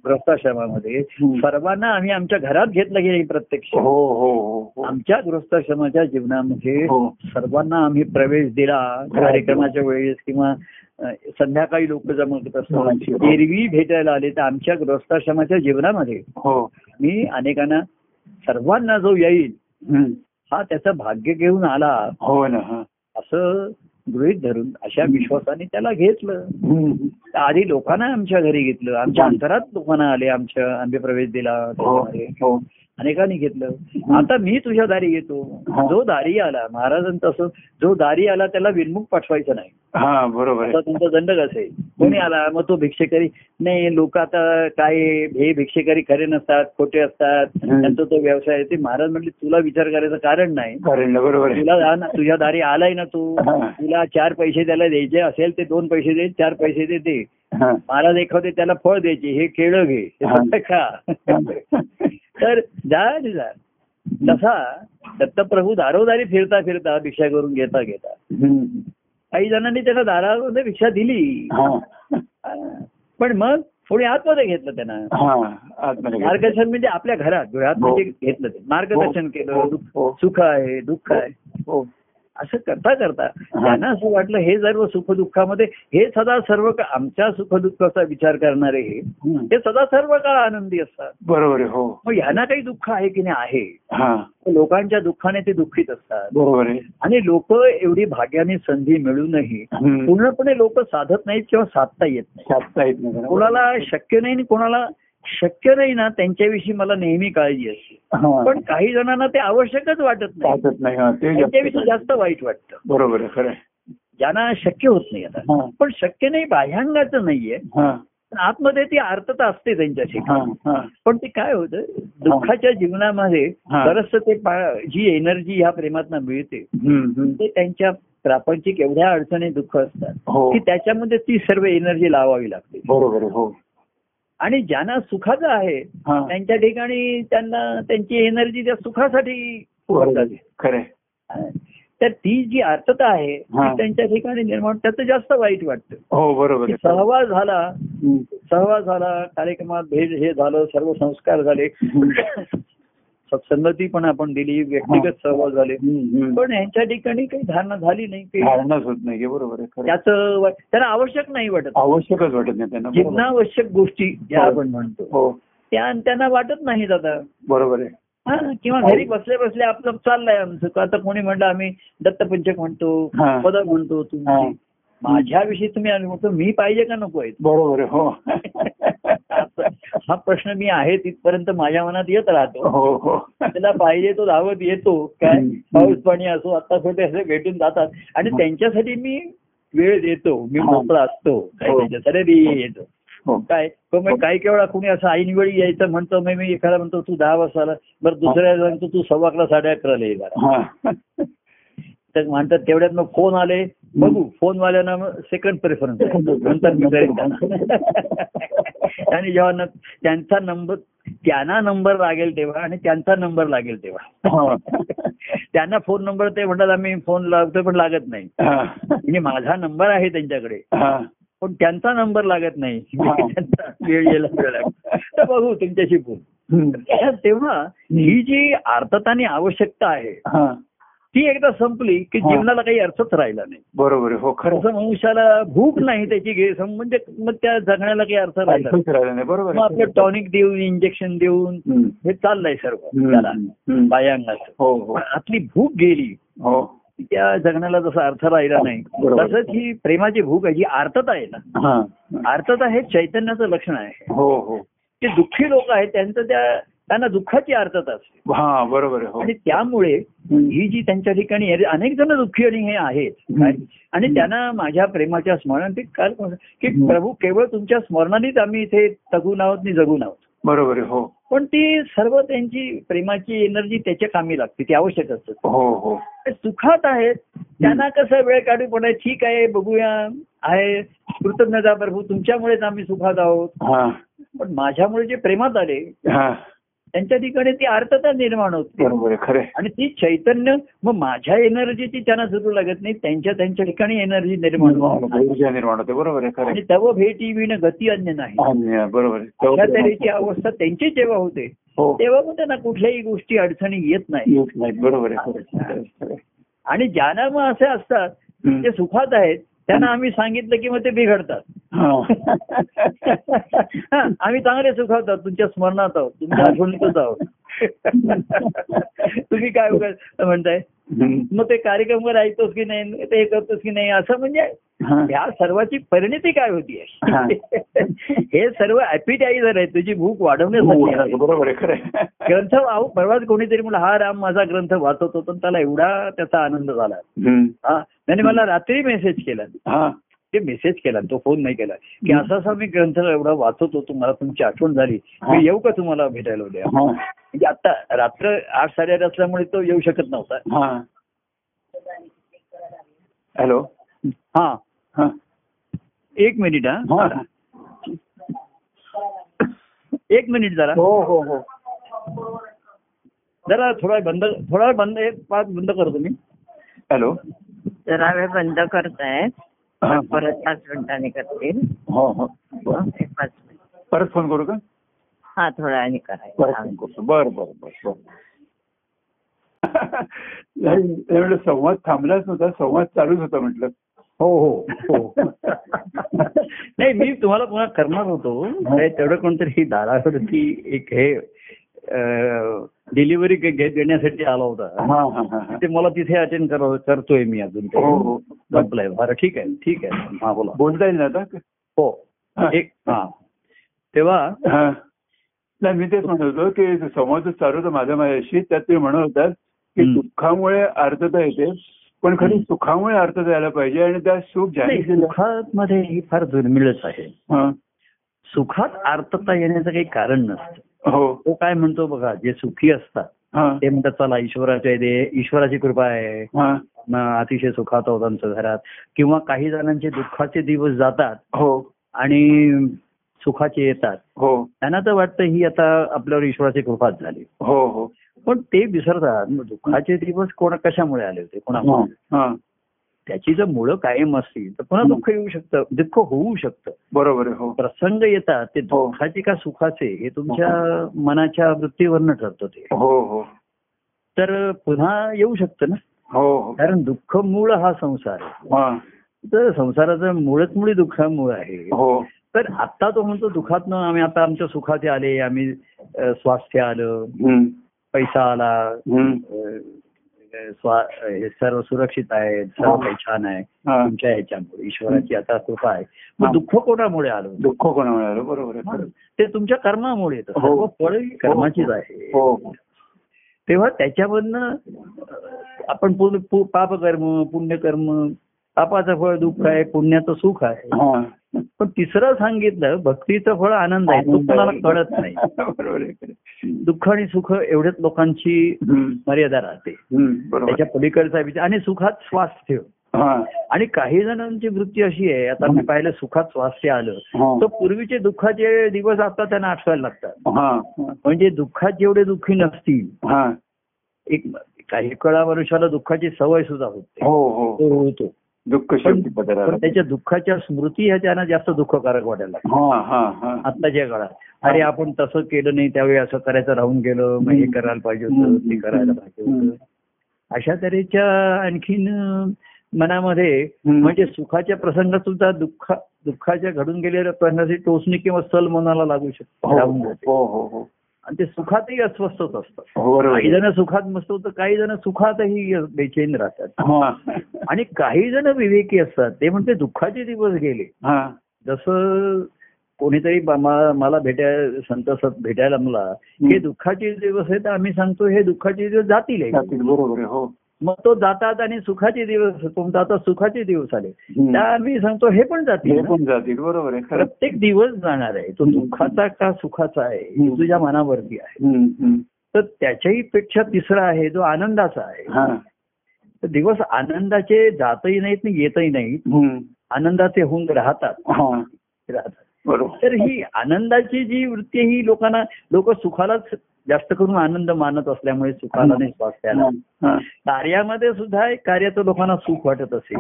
गृहस्थाश्रमामध्ये. सर्वांना आम्ही आमच्या घरात घेतलं की नाही प्रत्यक्ष. हो हो हो आमच्या गृहस्थाश्रमाच्या जीवनामध्ये. सर्वांना आम्ही प्रवेश दिला. कार्यक्रमाच्या वेळेस किंवा संध्याकाळी लोक जमत हो. असतात एरवी भेटायला आले तर आमच्या गृहस्थाश्रमाच्या जीवनामध्ये हो. मी अनेकांना सर्वांना जो येईल. हा त्याचं भाग्य घेऊन आला. हो ना हा. असं गृहित धरून अशा विश्वासाने त्याला घेतलं. आधी लोकांना आमच्या घरी घेतलं. आमच्या अंतरात लोकांना आले आमच्या आम्ही प्रवेश दिला. हो. हो. अनेकांनी घेतलं. आता मी तुझ्या दारी येतो. जो दारी आला महाराजांचं असं जो दारी आला त्याला विनमुख पाठवायचं नाही. हा बरोबर तुमचा दंडक असेल कोणी आला मग तो भिक्षेकरी नाही लोक आता काय हे भिक्षेकरी खरे नसतात खोटे असतात. त्यांचा तो व्यवसाय आहे. ते महाराज म्हटले तुला विचार करायचं कारण नाही. बरोबर तुला तुझ्या दारी आलाय ना तू. तुला चार पैसे त्याला द्यायचे असेल ते दोन पैसे दे चार पैसे दे हा. महाराज एखादे त्याला फळ द्यायचे हे केळं घे खा. तर जा तसा दत्तप्रभू दारोदारी फिरता फिरता भिक्षा करून घेता घेता. काही जणांनी त्यांना दारामध्ये भिक्षा दिली. पण मग थोडी आतमध्ये घेतलं त्यांना? हा. मार्गदर्शन म्हणजे आपल्या घरात घरात हो. म्हणजे घेतलं ते. मार्गदर्शन हो. केलं. हो. सुख आहे दुःख आहे. हो. असं करता करता त्यांना असं वाटलं हे सर्व सुख दुःखामध्ये हे सदा सर्व आमच्या सुख दुःखाचा विचार करणारे हे सदा सर्व काळ आनंदी असतात. बरोबर हो. मग ह्यांना काही दुःख आहे की नाही? आहे. हा. लोकांच्या दुःखाने ते दुःखीत असतात. बरोबर आणि लोक एवढी भाग्याने संधी मिळूनही. पूर्णपणे लोक साधत नाहीत किंवा साधता येत नाही. साधता येत नाही. कोणाला शक्य नाही आणि कोणाला शक्य नाही ना त्यांच्याविषयी मला नेहमी काळजी असते. पण काही जणांना ते आवश्यकच वाटत नाही. त्यांच्याविषयी जास्त वाईट वाटतं. बरोबर खरं. ज्यांना शक्य होत नाही आता. पण शक्य नाही बाह्यांगाचं नाहीये. आतमध्ये ती आर्तता असते त्यांच्याशी. पण ते काय होतं दुःखाच्या जीवनामध्ये. बरंचसं ते जी एनर्जी ह्या प्रेमातनं मिळते. ते त्यांच्या प्रापंचिक एवढ्या अडचणी दुःख असतात हो. की त्याच्यामध्ये ती सर्व एनर्जी लावावी लागते. बरोबर हो. आणि ज्यांना सुखाचं आहे त्यांच्या ठिकाणी त्यांना त्यांची एनर्जी त्या सुखासाठी. तर ती जी आर्तता आहे. ती त्यांच्या ठिकाणी निर्माण त्याचं जास्त वाईट वाटतं हो बरोबर सहवास झाला. सहवास झाला कार्यक्रमात भेट हे झालं सर्व संस्कार झाले. सत्संगती पण आपण दिली व्यक्तिगत सहवास झाले. पण यांच्या ठिकाणी काही धारणा झाली नाही धारणाच होत नाही बरोबर आहे. त्याचं त्यांना आवश्यक नाही वाटत आवश्यकच वाटत नाही त्यांना. जीवनावश्यक गोष्टी ज्या हो. आपण म्हणतो हो त्या त्यांना वाटत नाहीत आता बरोबर आहे हा किंवा घरी बसल्या बसल्या आपलं चाललंय आमचं आता कोणी म्हणलं आम्ही दत्तपंचक म्हणतो हा. पद म्हणतो. तुमची माझ्याविषयी तुम्ही म्हणतो मी पाहिजे का नको आहे बरोबर आहे हो हा प्रश्न मी आहे तिथपर्यंत माझ्या मनात येत राहतो. हो हो. त्याला पाहिजे तो धावत येतो. काय. पाऊस पाणी असो आता छोटे असे भेटून जातात. आणि त्यांच्यासाठी मी वेळ देतो. मी हा. मोकळा असतो. हो. त्याच्यासाठी येतो. हो. काय? पण मग काही केवळा कुणी असं ऐन वेळी यायचं म्हणतो मग मी एखादा म्हणतो तू दहा वाजता आला बरं दुसऱ्या सांगतो तू सव्वा अकरा साडे अकराला ये जरा. हा. तर म्हणतात तेवढ्यात मग फोन आले. बघू फोनवाल्यांना मग सेकंड प्रेफरन्स नंतर मी. आणि जेव्हा त्यांचा नंबर त्यांना नंबर लागेल तेव्हा आणि त्यांचा नंबर लागेल तेव्हा. त्यांना फोन नंबर ते म्हणतात आम्ही फोन लावतो पण लागत नाही. म्हणजे माझा नंबर आहे त्यांच्याकडे. पण त्यांचा नंबर लागत नाही. त्यांचा वेळ तर बघू तुमच्याशी बोल. तेव्हा ही जी अर्थता आणि आवश्यकता आहे. ती एकदा संपली की. जीवनाला काही अर्थच राहिला नाही. बरोबर हो खरं मनुष्याला भूक नाही त्याची सम- म्हणजे मग त्या जगण्याला काही अर्थ राहिला नाही. बरोबर मग आपलं टॉनिक देऊन इंजेक्शन देऊन. हे चाललंय सर्व. त्याला. बायांगाचं. हो हो. आतली भूक गेली हो. त्या जगण्याला जसा अर्थ राहिला नाही. तसंच ही प्रेमाची भूक आहे जी आर्तता आहे ना. आर्तता हे चैतन्याचं लक्षण आहे. हो हो. जे दुःखी लोक आहेत त्यांचं त्या त्यांना दुःखाची आर्तता असते. हा बरोबर हो. आणि त्यामुळे. ही जी त्यांच्या ठिकाणी अनेक जण दुःखी आणि हे आहेत? आणि त्यांना माझ्या प्रेमाच्या स्मरण ते काय की. प्रभू केवळ तुमच्या स्मरणानेच आम्ही इथे तगून आहोत आणि जगून आहोत. बरोबर हो. पण ती सर्व त्यांची प्रेमाची एनर्जी त्याच्या कामी लागते ती आवश्यक असते. हो हो. सुखात आहेत. त्यांना कसं वेळ काढू? पण ठीक आहे बघूया. आहे. कृतज्ञता प्रभू तुमच्यामुळेच आम्ही सुखात आहोत. पण माझ्यामुळे जे प्रेमात आले त्यांच्या ठिकाणी ती आर्तता निर्माण होते. आणि ती चैतन्य मग माझ्या एनर्जीची त्यांना सुरू लागत नाही त्यांच्या त्यांच्या ठिकाणी एनर्जी निर्माण निर्माण होते बरोबर आहे आणि. तव भेटी विण गती अन्य नाही बरोबर अशा तऱ्हेची आहे अवस्था त्यांची जेव्हा होते हो तेव्हा मग त्यांना कुठल्याही गोष्टी अडचणी येत नाही बरोबर आहे. आणि ज्यांना मग असे असतात. ते सुखात आहेत त्यांना आम्ही सांगितलं की मग ते बिघडतात हा. आम्ही चांगले सुखावत आहोत तुमच्या स्मरणात आहोत तुमच्या आठवणीतच आहोत तुम्ही काय म्हणताय. मग ते कार्यक्रम ऐकतोस की नाही ते हे करतोस की नाही असं म्हणजे हा. ह्या सर्वाची परिणती काय होती हा. हे सर्व ऍपिटायझर आहे तुझी भूक वाढवण्यासाठी आहे. बरोबर. ग्रंथ परवाच कोणीतरी म्हणलं हा राम माझा ग्रंथ वाचत होतो त्याला एवढा त्याचा आनंद झाला. हा त्याने मला रात्री मेसेज केला हा ते मेसेज केला तो फोन नाही केला की. असा असा मी ग्रंथ एवढा वाचत होतो मला तुमची आठवण झाली हा. मी येऊ का तुम्हाला भेटायला हा म्हणजे आता रात्र आठ साडेआठ असल्यामुळे तो येऊ शकत नव्हता. हा. हॅलो. हा. हा. एक मिनिट हा. हा. एक मिनिट जरा. हो हो हो. जरा थोडा वेळ बंद थोडा वेळ बंद एक पाच बंद करतो मी हॅलो. जरा वेळ बंद करतायत हा. परत पाच मिनिटांनी करतील. हो हो. हं, एक पाच मिनिट. परत फोन करू का? हा थोड्या वेळाने परत करायचं बरं बरं बरं म्हटलं संवाद थांबलाच नव्हता संवाद चालूच होता म्हटलं. हो हो हो. नाही मी तुम्हाला पुन्हा करणार होतो. नाही, तेवढं कोणतरी दारावरती एक हे डिलिव्हरी देण्यासाठी आला होता. हा हा हा हा. ते मला तिथे अटेंड करतोय मी अजून हो काही. हो संपलंय. बरं ठीक आहे ठीक आहे. हा बोला. बोलता येईल ना आता? हो हा. एक हा. तेव्हा हा. नाही मी तेच म्हणत होतो की संवाद चालू होता माझ्या माझ्याशी त्यात ते म्हणत होतात की. दुःखामुळे अर्थता येते पण खरी सुखामुळे अर्थता यायला पाहिजे आणि त्या सुख सुखात मध्ये ही फार दुर्मिळच आहे. सुखात अर्थता येण्याचं काही कारण नसतं. हो. तो काय म्हणतो बघा जे सुखी असतात ते म्हणतात चला ईश्वराच्या दे ईश्वराची कृपा आहे. अतिशय सुखात होत आमच्या घरात. किंवा काही जणांचे दुःखाचे दिवस जातात हो. आणि सुखाचे येतात. हो. त्यांना तर वाटतं ही आता आपल्यावर ईश्वराची कृपाच झाली. हो हो. पण ते विसरतात. दुःखाचे दिवस कोणा कशामुळे आले होते? कोणामुळे हा त्याची जर मुळं कायम असतील तर पुन्हा दुःख येऊ शकतं. दुःख होऊ शकतं. बरोबर हो. प्रसंग येतात. ते हो. दुःखाचे का सुखाचे हे तुमच्या मनाच्या वृत्तीवरनं ठरतं ते. हो हो. तर पुन्हा येऊ शकतं ना? हो हो. कारण दुःख मूळ हा संसार आहे. हा. तर संसाराचं मुळच मुळी दुःखामुळे आहे. हो. तर आता तो म्हणतो दुःखातनं आम्ही आता आमच्या सुखाचे आले आम्ही स्वास्थ्य आलं. पैसा आला सर्व सुरक्षित आहे सर्व काही छान आहे. तुमच्या ह्याच्यामुळे ईश्वराची आता कृपा आहे. मग दुःख कोणामुळे आलं दुःख कोणा मिळालं बरोबर. ते तुमच्या कर्मामुळे येतं हो. फळ ही कर्माचीच आहे हो तेव्हा त्याच्यामधनं आपण पुण्य- पु- पापकर्म पुण्यकर्म पापाचं फळ दुःख आहे पुण्याचं सुख आहे. पण तिसरं सांगितलं भक्तीचं फळ आनंद आहे. तो कोणाला कळत नाही. बरोबर. दुःख आणि सुख एवढ्याच लोकांची. मर्यादा राहते. त्याच्या पलीकडचा विचार आणि सुखात स्वास्थ्य. हा. आणि काही जणांची वृत्ती अशी आहे आता मी पाहिलं सुखात स्वास्थ्य आलं. तर पूर्वीचे दुःखाचे दिवस आता त्यांना आठवायला लागतात. हा. म्हणजे दुःखात जेवढे दुःखी नसतील एक काही काळा मनुष्याला दुःखाची सवय सुद्धा होते. हो हो. तो होतो. दुःख शेवटी पदराला. त्याच्या दुःखाच्या स्मृती ह्या त्यांना जास्त दुःखकारक वाटायला. हा हा हा. आत्ताच्या काळात. अरे आपण तसं केलं नाही त्यावेळी असं करायचं राहून गेलं मग हे करायला पाहिजे होतं ते करायला पाहिजे होतं. अशा तऱ्हेच्या आणखीन मनामध्ये. म्हणजे सुखाच्या प्रसंगात सुद्धा दुःख दुःखाच्या घडून गेलेल्या प्रसंगाची टोचणी किंवा सल मनाला लागू शकते आणि ते सुखातही अस्वस्थच असतं हो, काही. जण सुखात मस्त होतं काही जण सुखातही बेचैन राहतात. हा. आणि काही जण विवेकी असतात ते म्हणते दुःखाचे दिवस गेले. हा. जसं कोणीतरी मला भेटाय संत भेटायला मला हे दुःखाचे दिवस आहेत आम्ही सांगतो हे दुःखाचे दिवस जातील बरोबर हो. मग तो जातात आणि सुखाचे दिवस तुमचा आता सुखाचे दिवस आले. त्या आम्ही सांगतो हे पण जातील. पण जातील बरोबर आहे प्रत्येक दिवस जाणार आहे. तो दुःखाचा का सुखाचा आहे. तुझ्या मनावरती आहे. तर त्याच्याही पेक्षा तिसरा आहे जो आनंदाचा आहे. हा. तर दिवस आनंदाचे जातही नाहीत येतही नाहीत. आनंदाचे होऊन राहतात. हा. राहतात. बरोबर. तर ही आनंदाची जी वृत्ती ही लोकांना लोक सुखालाच जास्त करून आनंद मानत असल्यामुळे सुखाला नाही स्वास्थ्याला हा, कार्यामध्ये सुद्धा एक कार्याचं लोकांना सुख वाटत असेल.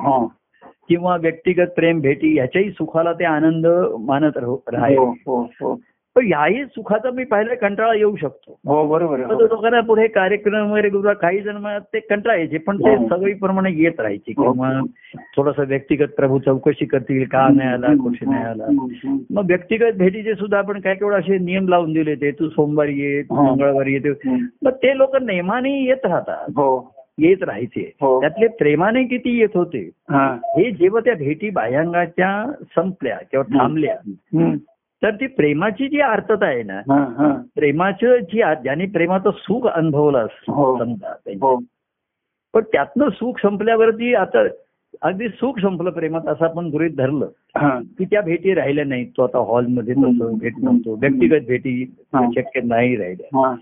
किंवा व्यक्तिगत प्रेम भेटी ह्याच्याही सुखाला ते आनंद मानत राहू- राहायचे हो हो हो. पण याही सुखाचा मी पाहिलं कंटाळा येऊ शकतो हो बरोबर हो. लोकांना पुढे कार्यक्रम वगैरे किंवा काही जण ते कंटाळायचे पण ते हो. सवयीप्रमाणे येत राहायचे हो. किंवा थोडस व्यक्तिगत प्रभू चौकशी करतील का नाही आला कुठे नाही आला. मग व्यक्तिगत भेटीचे सुद्धा आपण काय केवळ असे नियम लावून दिले ते तू सोमवारी ये तू हा. मंगळवारी येते. मग ते लोक नेमाने येत राहतात हो येत राहायचे हो. त्यातले प्रेमाने किती येत होते हा हे जेव्हा त्या भेटी बाह्यांगाच्या संपल्या किंवा थांबल्या. तर ती प्रेमाची जी आर्तता आहे ना हा, हा. प्रेमाचं जी ज्याने प्रेमाचं सुख अनुभवलं हो. समजा. हो पण त्यातनं सुख संपल्यावरती आता अगदी सुख संपलं प्रेमात असं आपण गृहित धरलं की त्या भेटी राहिल्या नाहीत तो आता हॉलमध्ये भेट नव्हतो व्यक्तिगत भेटी. शक्य नाही राहिल्या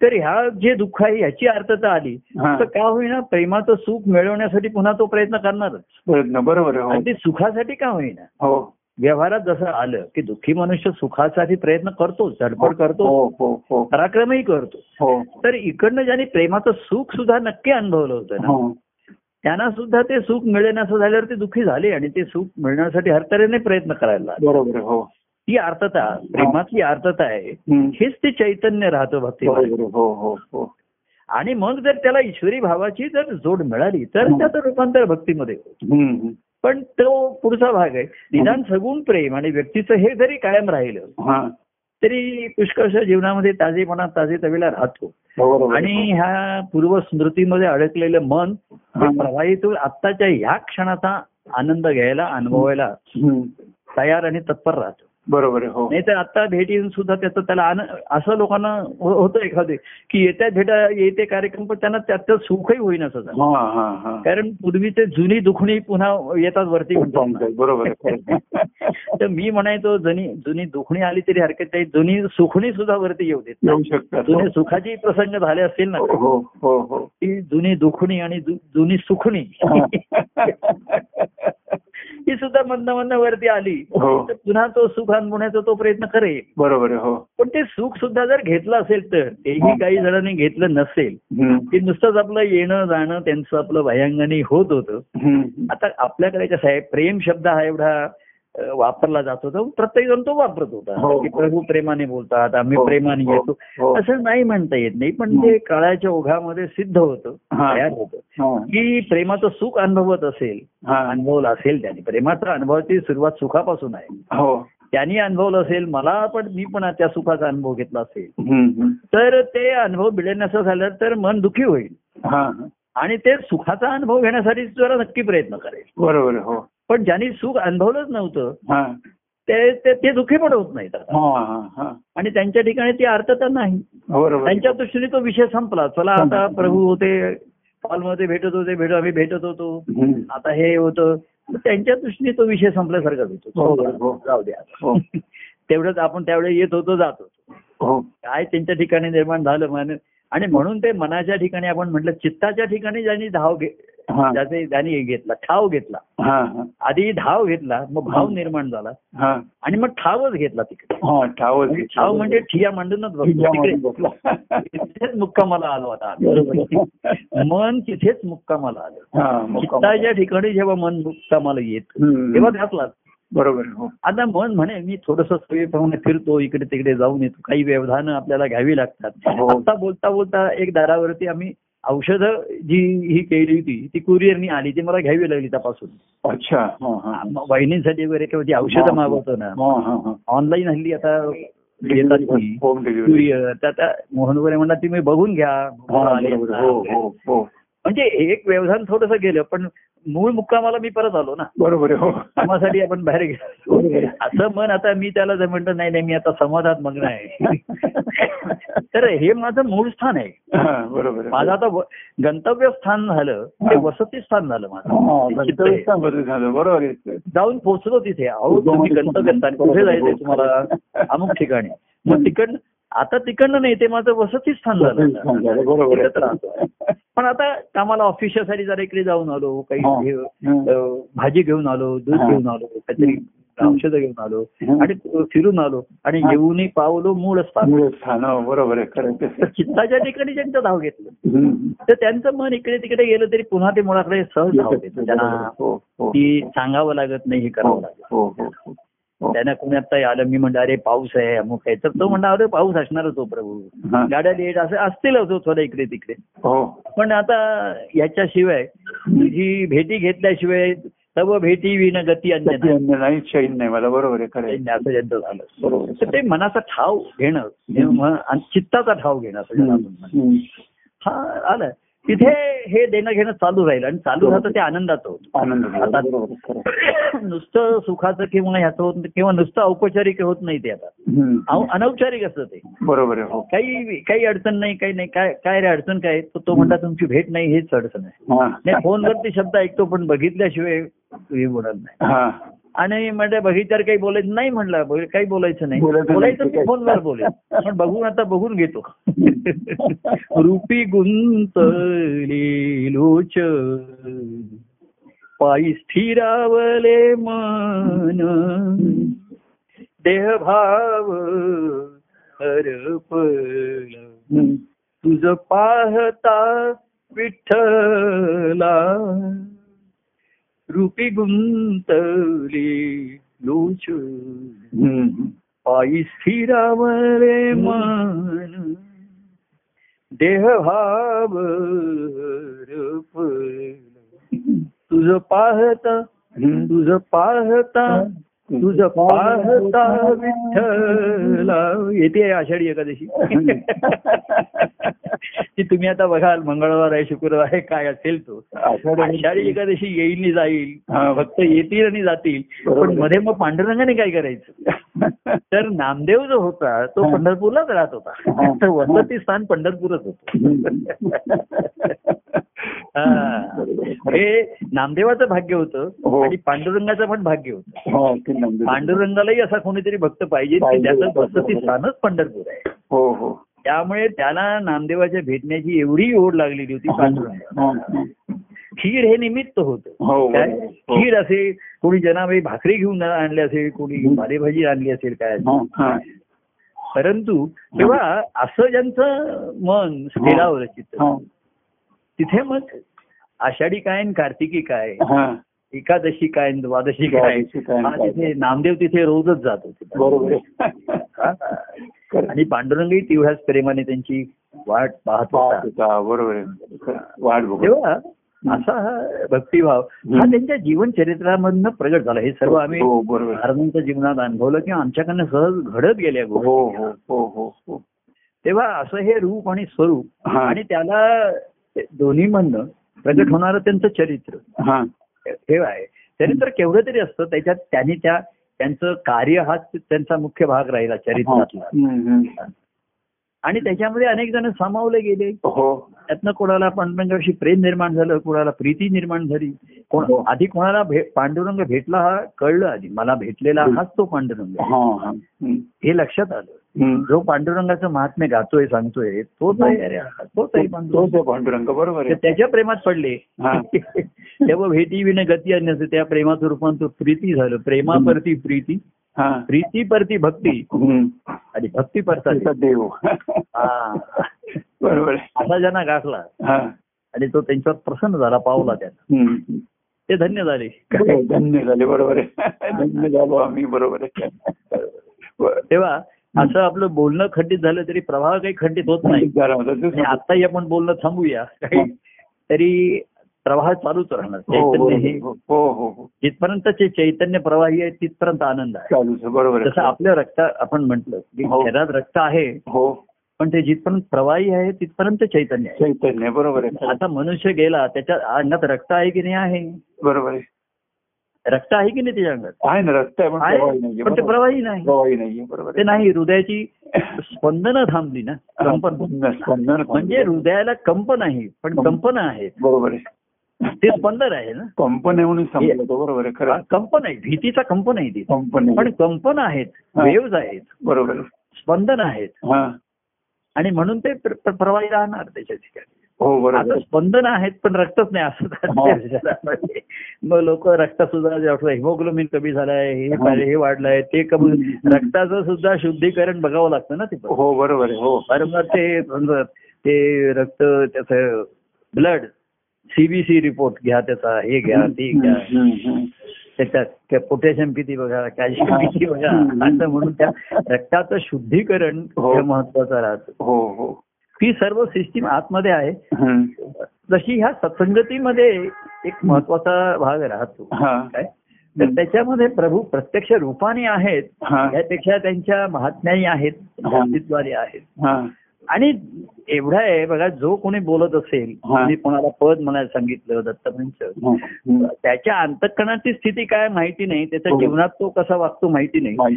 तर ह्या जे दुःख आहे ह्याची अर्थता आली. तर का होईना प्रेमाचं सुख मिळवण्यासाठी पुन्हा तो प्रयत्न करणारच प्रयत्न बरोबर आहे हो आणि ते सुखासाठी का होईना हो व्यवहारात जसं आलं की दुःखी मनुष्य सुखासाठी प्रयत्न करतो धडपड करतो हो हो हो. पराक्रमही करतो. हो. तर इकडनं ज्यांनी प्रेमाचं सुख सुद्धा नक्की अनुभवलं होतं ना हो. त्यांना सुद्धा ते सुख मिळेल असं झाल्यावर ते दुःखी झाले आणि ते सुख मिळण्यासाठी हर तऱ्हेने प्रयत्न करायला. बरोबर हो. ती आर्तता प्रेमातली आर्तता आहे. हेच ते चैतन्य राहतं भक्ती हो हो हो. आणि मग जर त्याला ईश्वरी भावाची जर जोड मिळाली तर त्याचं रूपांतर भक्तीमध्ये होतं. पण तो पुढचा भाग आहे. निदान सगुण प्रेम आणि व्यक्तीचं हे जरी कायम राहिलं हा. तरी पुष्कळशा जीवनामध्ये ताजेपणा ताजे तवेला राहतो आणि ह्या पूर्व स्मृतीमध्ये अडकलेलं मन प्रवाहित होऊन आत्ताच्या ह्या क्षणाचा आनंद घ्यायला अनुभवायला. तयार आणि तत्पर राहतो. बरोबर आहे हो. नाही तर आता भेट येऊन सुद्धा त्याचं त्याला असं लोकांना हो- होतं एखादे की येत्या भेटा येते कार्यक्रम पण त्यांना त्याचं सुखही होईन असं हा हा हा. कारण पूर्वीचे जुनी दुखणी पुन्हा येतात वरती. बरोबर. तर मी म्हणायचो जुनी जुनी दुखणी आली तरी हरकत नाही जुनी सुखणी सुद्धा वरती येऊ देत जुने सुखाची प्रसंग झाले असतील ना हो हो हो. हो ती जुनी दुखणी आणि जुनी सुखणी. ही सुद्धा मधनं मधनं वरती आली. हो. तर पुन्हा तो सुख अनुभवण्याचा तो प्रयत्न करेल बरोबर हो. पण ते सुख सुद्धा जर घेतलं असेल तर तेही काही जणांनी घेतलं नसेल. की नुसतंच आपलं येणं जाणं त्यांचं आपलं भयांगाने होत होतं. आता आपल्याकडे कसं आहे प्रेम शब्द हा एवढा वापरला जात होता प्रत्येक जण तो वापरत होता हो. की प्रभू प्रेमाने बोलतात आम्ही हो, प्रेमाने हो, येतो हो. असं नाही म्हणता येत नाही पण ते काळाच्या ओघामध्ये सिद्ध होतं हा. तयार होतं हा. की प्रेमाचं सुख अनुभवत असेल हा. अनुभवलं असेल त्याने प्रेमाचा अनुभवाची सुरुवात सुखापासून आहे हो त्यांनी अनुभवलं असेल मला पण मी पण त्या सुखाचा अनुभव घेतला असेल. तर ते अनुभव मिळण्याचं झालं तर मन दुखी होईल हा हा. आणि ते सुखाचा अनुभव घेण्यासाठी जरा नक्की प्रयत्न करेल बरोबर हो पण ज्यांनी सुख अनुभवलंच नव्हतं हा. ते ते- ते दुःखी पण होत नाहीत. हा हा हा. आणि त्यांच्या ठिकाणी ती अर्थता नाही. त्यांच्या दृष्टीने तो विषय संपला. चला आता प्रभू होते हॉलमध्ये भेटत होते भेट आम्ही भेटत होतो. आता हे होतं. त्यांच्या दृष्टीने तो विषय संपल्यासारखाच हो, होतो हो. जाऊ द्या हो. तेवढंच आपण त्यावेळी येत होतो जात होतो. हो. काय त्यांच्या ठिकाणी निर्माण झालं मन आणि म्हणून ते मनाच्या ठिकाणी आपण म्हटलं चित्ताच्या ठिकाणी ज्यांनी धाव घे ज्याचे ज्यांनी घेतला ठाव घेतला. आधी धाव घेतला मग भाव निर्माण झाला. हा. आणि मग ठावच घेतला तिकडे. आणि ठाव म्हणजे ठिया मांडूनच तिकडे. तिथेच मुक्कामाला आलो आता. मन तिथेच मुक्कामाला आलं. हा. चित्ताच्या ठिकाणी जेव्हा मन मुक्कामाला येत. तेव्हा घातला. बरोबर हो. आता मन म्हणे मी थोडस सोयीप्रमाणे फिरतो इकडे तिकडे जाऊन येतो. काही व्यवधानं आपल्याला घ्यावी लागतात. हो. आता बोलता बोलता एक दारावरती आम्ही औषधं जी ही केली होती ती कुरिअरनी आली ती मला घ्यावी लागली तपासून. अच्छा हा हा. वहिनीसाठी वगैरे किंवा जी औषधं मागवतो ना. हा हा हा. ऑनलाईन हल्ली आता ती. कुरिअर आता मोहन वगैरे म्हणला तुम्ही बघून घ्या. म्हणजे एक व्यवधान थोडस गेलं पण मूळ मुक्कामाला मी परत आलो ना. बरोबर हो. कामासाठी आपण बाहेर गेलो. असं मन आता मी त्याला जर म्हणतो नाही नाही मी आता समाधात मग्न आहे. तर हे माझं मूळ स्थान आहे. बरोबर. माझं आता गंतव्य स्थान झालं ते वसती स्थान झालं माझं. बरोबर जाऊन पोहोचलो तिथे. अहो तुम्ही गंतव्य स्थान कुठे जायचंय तुम्हाला? अमुक ठिकाणी. मग तिकडनं आता तिकडनं नाही ते माझं वसती स्थान झालं. पण आता कामाला ऑफिससाठी जरा इकडे जाऊन आलो काही भाजी घेऊन आलो दूध. घेऊन आलो काहीतरी औषधं घेऊन आलो. आणि फिरून आलो आणि. येऊनही पावलो मूळ स्थान हो, बरोबर आहे. चित्ताच्या ठिकाणी ज्यांचं धाव घेतलं. तर त्यांचं मन इकडे तिकडे गेलं तरी पुन्हा ते मुळाकडे सहज धाव घेतं त्यांना हो हो ती सांगावं लागत नाही हे करावं लागत. त्यांना कुणी आता आलं मी म्हणलं अरे पाऊस आहे अमुक आहे. तर तो म्हणला अरे पाऊस असणारच हो प्रभू. हा. गाड्या लेट असं असतीलच हो थोडं इकडे तिकडे हो. पण आता याच्याशिवाय तुझी भेटी घेतल्याशिवाय तव भेटी विन गती नाही. चैन नाही मला बरोबर आहे. असं ज्यांचं झालं. तर ते मनाचा ठाव घेणं हे आणि चित्ताचा ठाव घेणं असं. हा आलं. तिथे हे देणं घेणं चालू राहील आणि चालू राहतं ते आनंदाचं होतं. नुसतं सुखाचं किंवा ह्याचं होत किंवा नुसतं औपचारिक होत नाही ते आता. अनौपचारिक असतं ते. बरोबर हो. काही काही अडचण नाही काही नाही. काय काय रे अडचण काय? तो म्हणता तुमची भेट नाही हेच अडचण आहे. नाही फोनवरती शब्द ऐकतो पण बघितल्याशिवाय हे बोलत नाही. आणि म्हणजे बघितल्यावर काही बोलायचं नाही म्हणलं काही बोलायचं नाही. बोलायचं मी आहे. फोनवर बोलेल. पण बघून आता बघून घेतो. रूपी गुंतली लोच. पायी स्थिरावले मन. देहभाव हरपला. तुझ पाहता विठ्ठला. रूपी गुंतली लोच पायी स्थिरावले मन देहभाव हरपला. तुझ पाहता तुझ पाहता तुझ पाहता विठ्ठला. येते आषाढी एकादशी. ती तुम्ही आता बघाल मंगळवार आहे शुक्रवार आहे काय असेल तो. आषाढी एकादशी. येईल जाईल हा. फक्त येतील आणि जातील. पण. मध्ये मग पांडुरंगाने काय करायचं? तर नामदेव जो होता तो. पंढरपूरलाच राहत. होता. तर वसती स्थान पंढरपूरच होतं. हा. नामदेवाचं भाग्य होतं हो. आणि पांडुरंगाचं पण भाग्य होतं हो. पांडुरंगालाही असा कोणीतरी भक्त पाहिजे. त्याचं वसती स्थानच पंढरपूर आहे हो हो त्यामुळे त्याला नामदेवाच्या भेटण्याची एवढी ओढ लागलेली होती पांडुरंगाला हो, हो. खीर हे निमित्त होतं हो, काय. खीर असेल कोणी जनाबाई भाकरी घेऊन आणली असेल कोणी पालेभाजी आणली असेल काय. परंतु तेव्हा असं ज्यांचं मन स्थिरावलं चित्त तिथे मग आषाढी काय कार्तिकी काय हा. एकादशी काय द्वादशी काय हा. तिथे नामदेव तिथे रोजच जात होते बरोबर. हा. आणि पांडुरंगही तेवढ्याच प्रेमाने त्यांची वाट पाहत होता बरोबर. वाट तेव्हा असा हा भक्तिभाव हा. त्यांच्या जीवन चरित्रामधनं प्रगट झाला हे सर्व आम्ही हो आहे. महाराजांच्या जीवनात अनुभवलं किंवा आमच्याकडनं सहज घडत गेल्या गोष्टी हो हो हो हो हो तेव्हा असं हे रूप आणि स्वरूप हा. आणि त्याला दोन्ही म्हणणं प्रगट होणारं त्यांचं चरित्र. हा. हे आहे. चरित्र केवढं तरी असतं त्याच्यात त्यांनी त्या त्यांचं कार्य हा त्यांचा मुख्य भाग राहिला चरित्रातला. हम्म. आणि त्याच्यामध्ये अनेक जण सामावले गेले. हो. त्यातनं कोणाला पांडुरंगाविषयी प्रेम निर्माण झालं कोणाला प्रीती निर्माण झाली. कोण हो. आधी कोणाला पांडुरंग भेटला हा कळलं आधी. मला भेटलेला हाच तो पांडुरंग. हा हा. हे लक्षात आलं. जो पांडुरंगाचं महात्म्य गातोय सांगतोय तोच आहे तोच आहे पांडुरंग. बरोबर त्याच्या प्रेमात पडले. हा. तेव्हा भेटी विन गती अन्य त्या प्रेमाचं रूपांतर प्रीती झालं. प्रेमापरती प्रीती. हा. प्रीती परती भक्ती. आणि भक्ती परता देव. हा. बरोबर असा ज्यांना गाठला हा. आणि तो त्यांच्यावर प्रसन्न झाला पावला त्यांना हम्म. ते धन्य झाले. धन्य झाले बरोबर आहे. धन्य झालो आम्ही बरोबर आहे. तेव्हा असं आपलं बोलणं खंडित झालं तरी प्रवाह काही खंडित होत नाही. आताही आपण बोलणं थांबूया. काही तरी प्रवाह चालूच राहणार. हो चैतन्य हे हो हो हो. हो जिथपर्यंत चैतन्य प्रवाही आहे तिथपर्यंत आनंद आहे. बरोबर जसं आपल्या रक्त आपण म्हटलं की हो. शरीरात रक्त आहे हो. पण ते जिथपर्यंत प्रवाही आहे तिथपर्यंत चैतन्य आहे. चैतन्य बरोबर आहे. आता मनुष्य गेला त्याच्या अंगात रक्त आहे की नाही आहे? बरोबर आहे. रक्त आहे की नाही त्याच्या अंगात? आहे ना रस्ता आहे पण आहे ते. प्रवाही नाही. प्रवाही नाहीये बरोबर ते नाही हृदयाची स्पंदनं थांबली ना कंपन. स्पंदन म्हणजे हृदयाला कंप नाही पण कंप. कंपन आहेत बरोबर आहे. ते स्पंदन आहे ना. कंपन आहे म्हणून बरोबर आहे हा, खरं कंप नाही भीतीचा कंप नाही ती. कंपन पण आहे कंपन आहेत. वेव्ज आहेत बरोबर आहे. स्पंदन आहेत. आणि म्हणून ते प्र- प्र- प्रवाही राहणार त्याच्या ठिकाणी. हो बरोबर. स्पंदन आहेत पण रक्तच नाही असं हा. मग लोक रक्त सुद्धा हिमोग्लोबिन कमी झालंय हे हा. पाहिजे, हे वाढलंय ते कमी रक्ताचं सुद्धा शुद्धीकरण बघावं लागतं ना ते. हो बरोबर हो वारंवार ते समजा ते रक्त त्याचं ब्लड सीबीसी रिपोर्ट घ्या त्याचा हे घ्या ते घ्या. त्याच्यात पोटॅशियम किती बघा कॅल्शियम. किती बघा असं म्हणून त्या रक्ताचं शुद्धीकरण. हे महत्वाचं राहतं हो हो ही सर्व सिस्टीम आतमध्ये आहे. जशी ह्या सत्संगतीमध्ये एक महत्त्वाचा भाग राहतो. काय? तर त्याच्यामध्ये प्रभू प्रत्यक्ष रूपाने आहेत त्यापेक्षा त्यांच्या महात्म्याही आहेत आहेत. आणि एवढा आहे बघा जो कोणी बोलत असेल. मी कोणाला पद म्हणायला सांगितलं दत्तमंच हम्म. त्याच्या अंतकरणाची स्थिती काय माहिती नाही त्याच्या हो. जीवनात तो कसा वागतो माहिती नाही.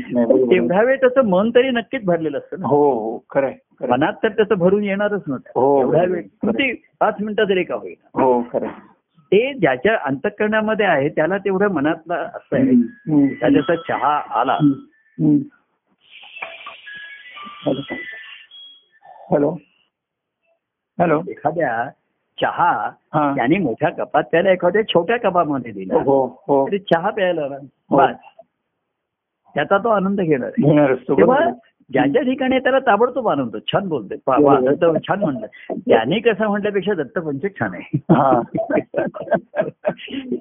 तेवढ्या वेळ त्याचं मन तरी नक्कीच भरलेलं असतं हो हो खरंय. मनात तर त्याचं भरून येणारच नव्हतं हो. एवढ्या वेळ किती पाच मिनिटं तरी का होईल हो खरंय ते ज्याच्या अंतकरणामध्ये आहे त्याला तेवढं मनातलं असं आहे हम्म. त्या जसा चहा आला. हॅलो हॅलो एखाद्या चहा हा. त्यांनी मोठ्या कपात त्याला एखाद्या छोट्या कपामध्ये दिला हो हो तरी चहा प्यायला हो. त्याचा तो आनंद घेणार. ज्याच्या ठिकाणी त्याला ताबडतोब आनंद. छान बोलते छान म्हणलं त्याने कसं म्हटल्यापेक्षा दत्तपंचक छान आहे हा.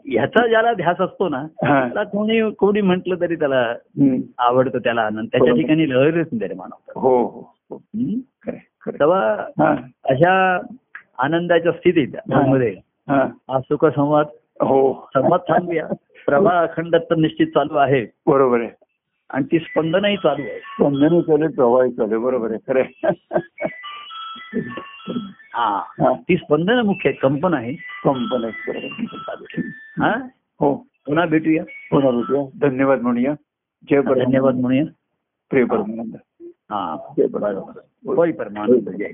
ह्याचा ज्याला ध्यास असतो ना हा. त्याला कोणी कोणी म्हटलं तरी त्याला. आवडतं त्याला आनंद त्याच्या. ठिकाणी लहरच निर्माण होतं हो तेव्हा. अशा आनंदाच्या स्थितीत मध्ये हा. सुख संवाद हो. संवाद थांबूया. प्रभा अखंड तर निश्चित चालू आहे. बरोबर आहे. आणि ती स्पंदनही चालू आहे. स्पंदनही चालू प्रवाही चालू बरोबर आहे. खरं हा. ती स्पंदन मुख्य आहे कंपन आहे. कंपन आहे बरोबर हा. हो? पुन्हा भेटूया. पुन्हा भेटूया. धन्यवाद म्हणूया जय धन्यवाद म्हणूया प्रिय परमानंद. हा. जय परमानंद. होय परमानंद जय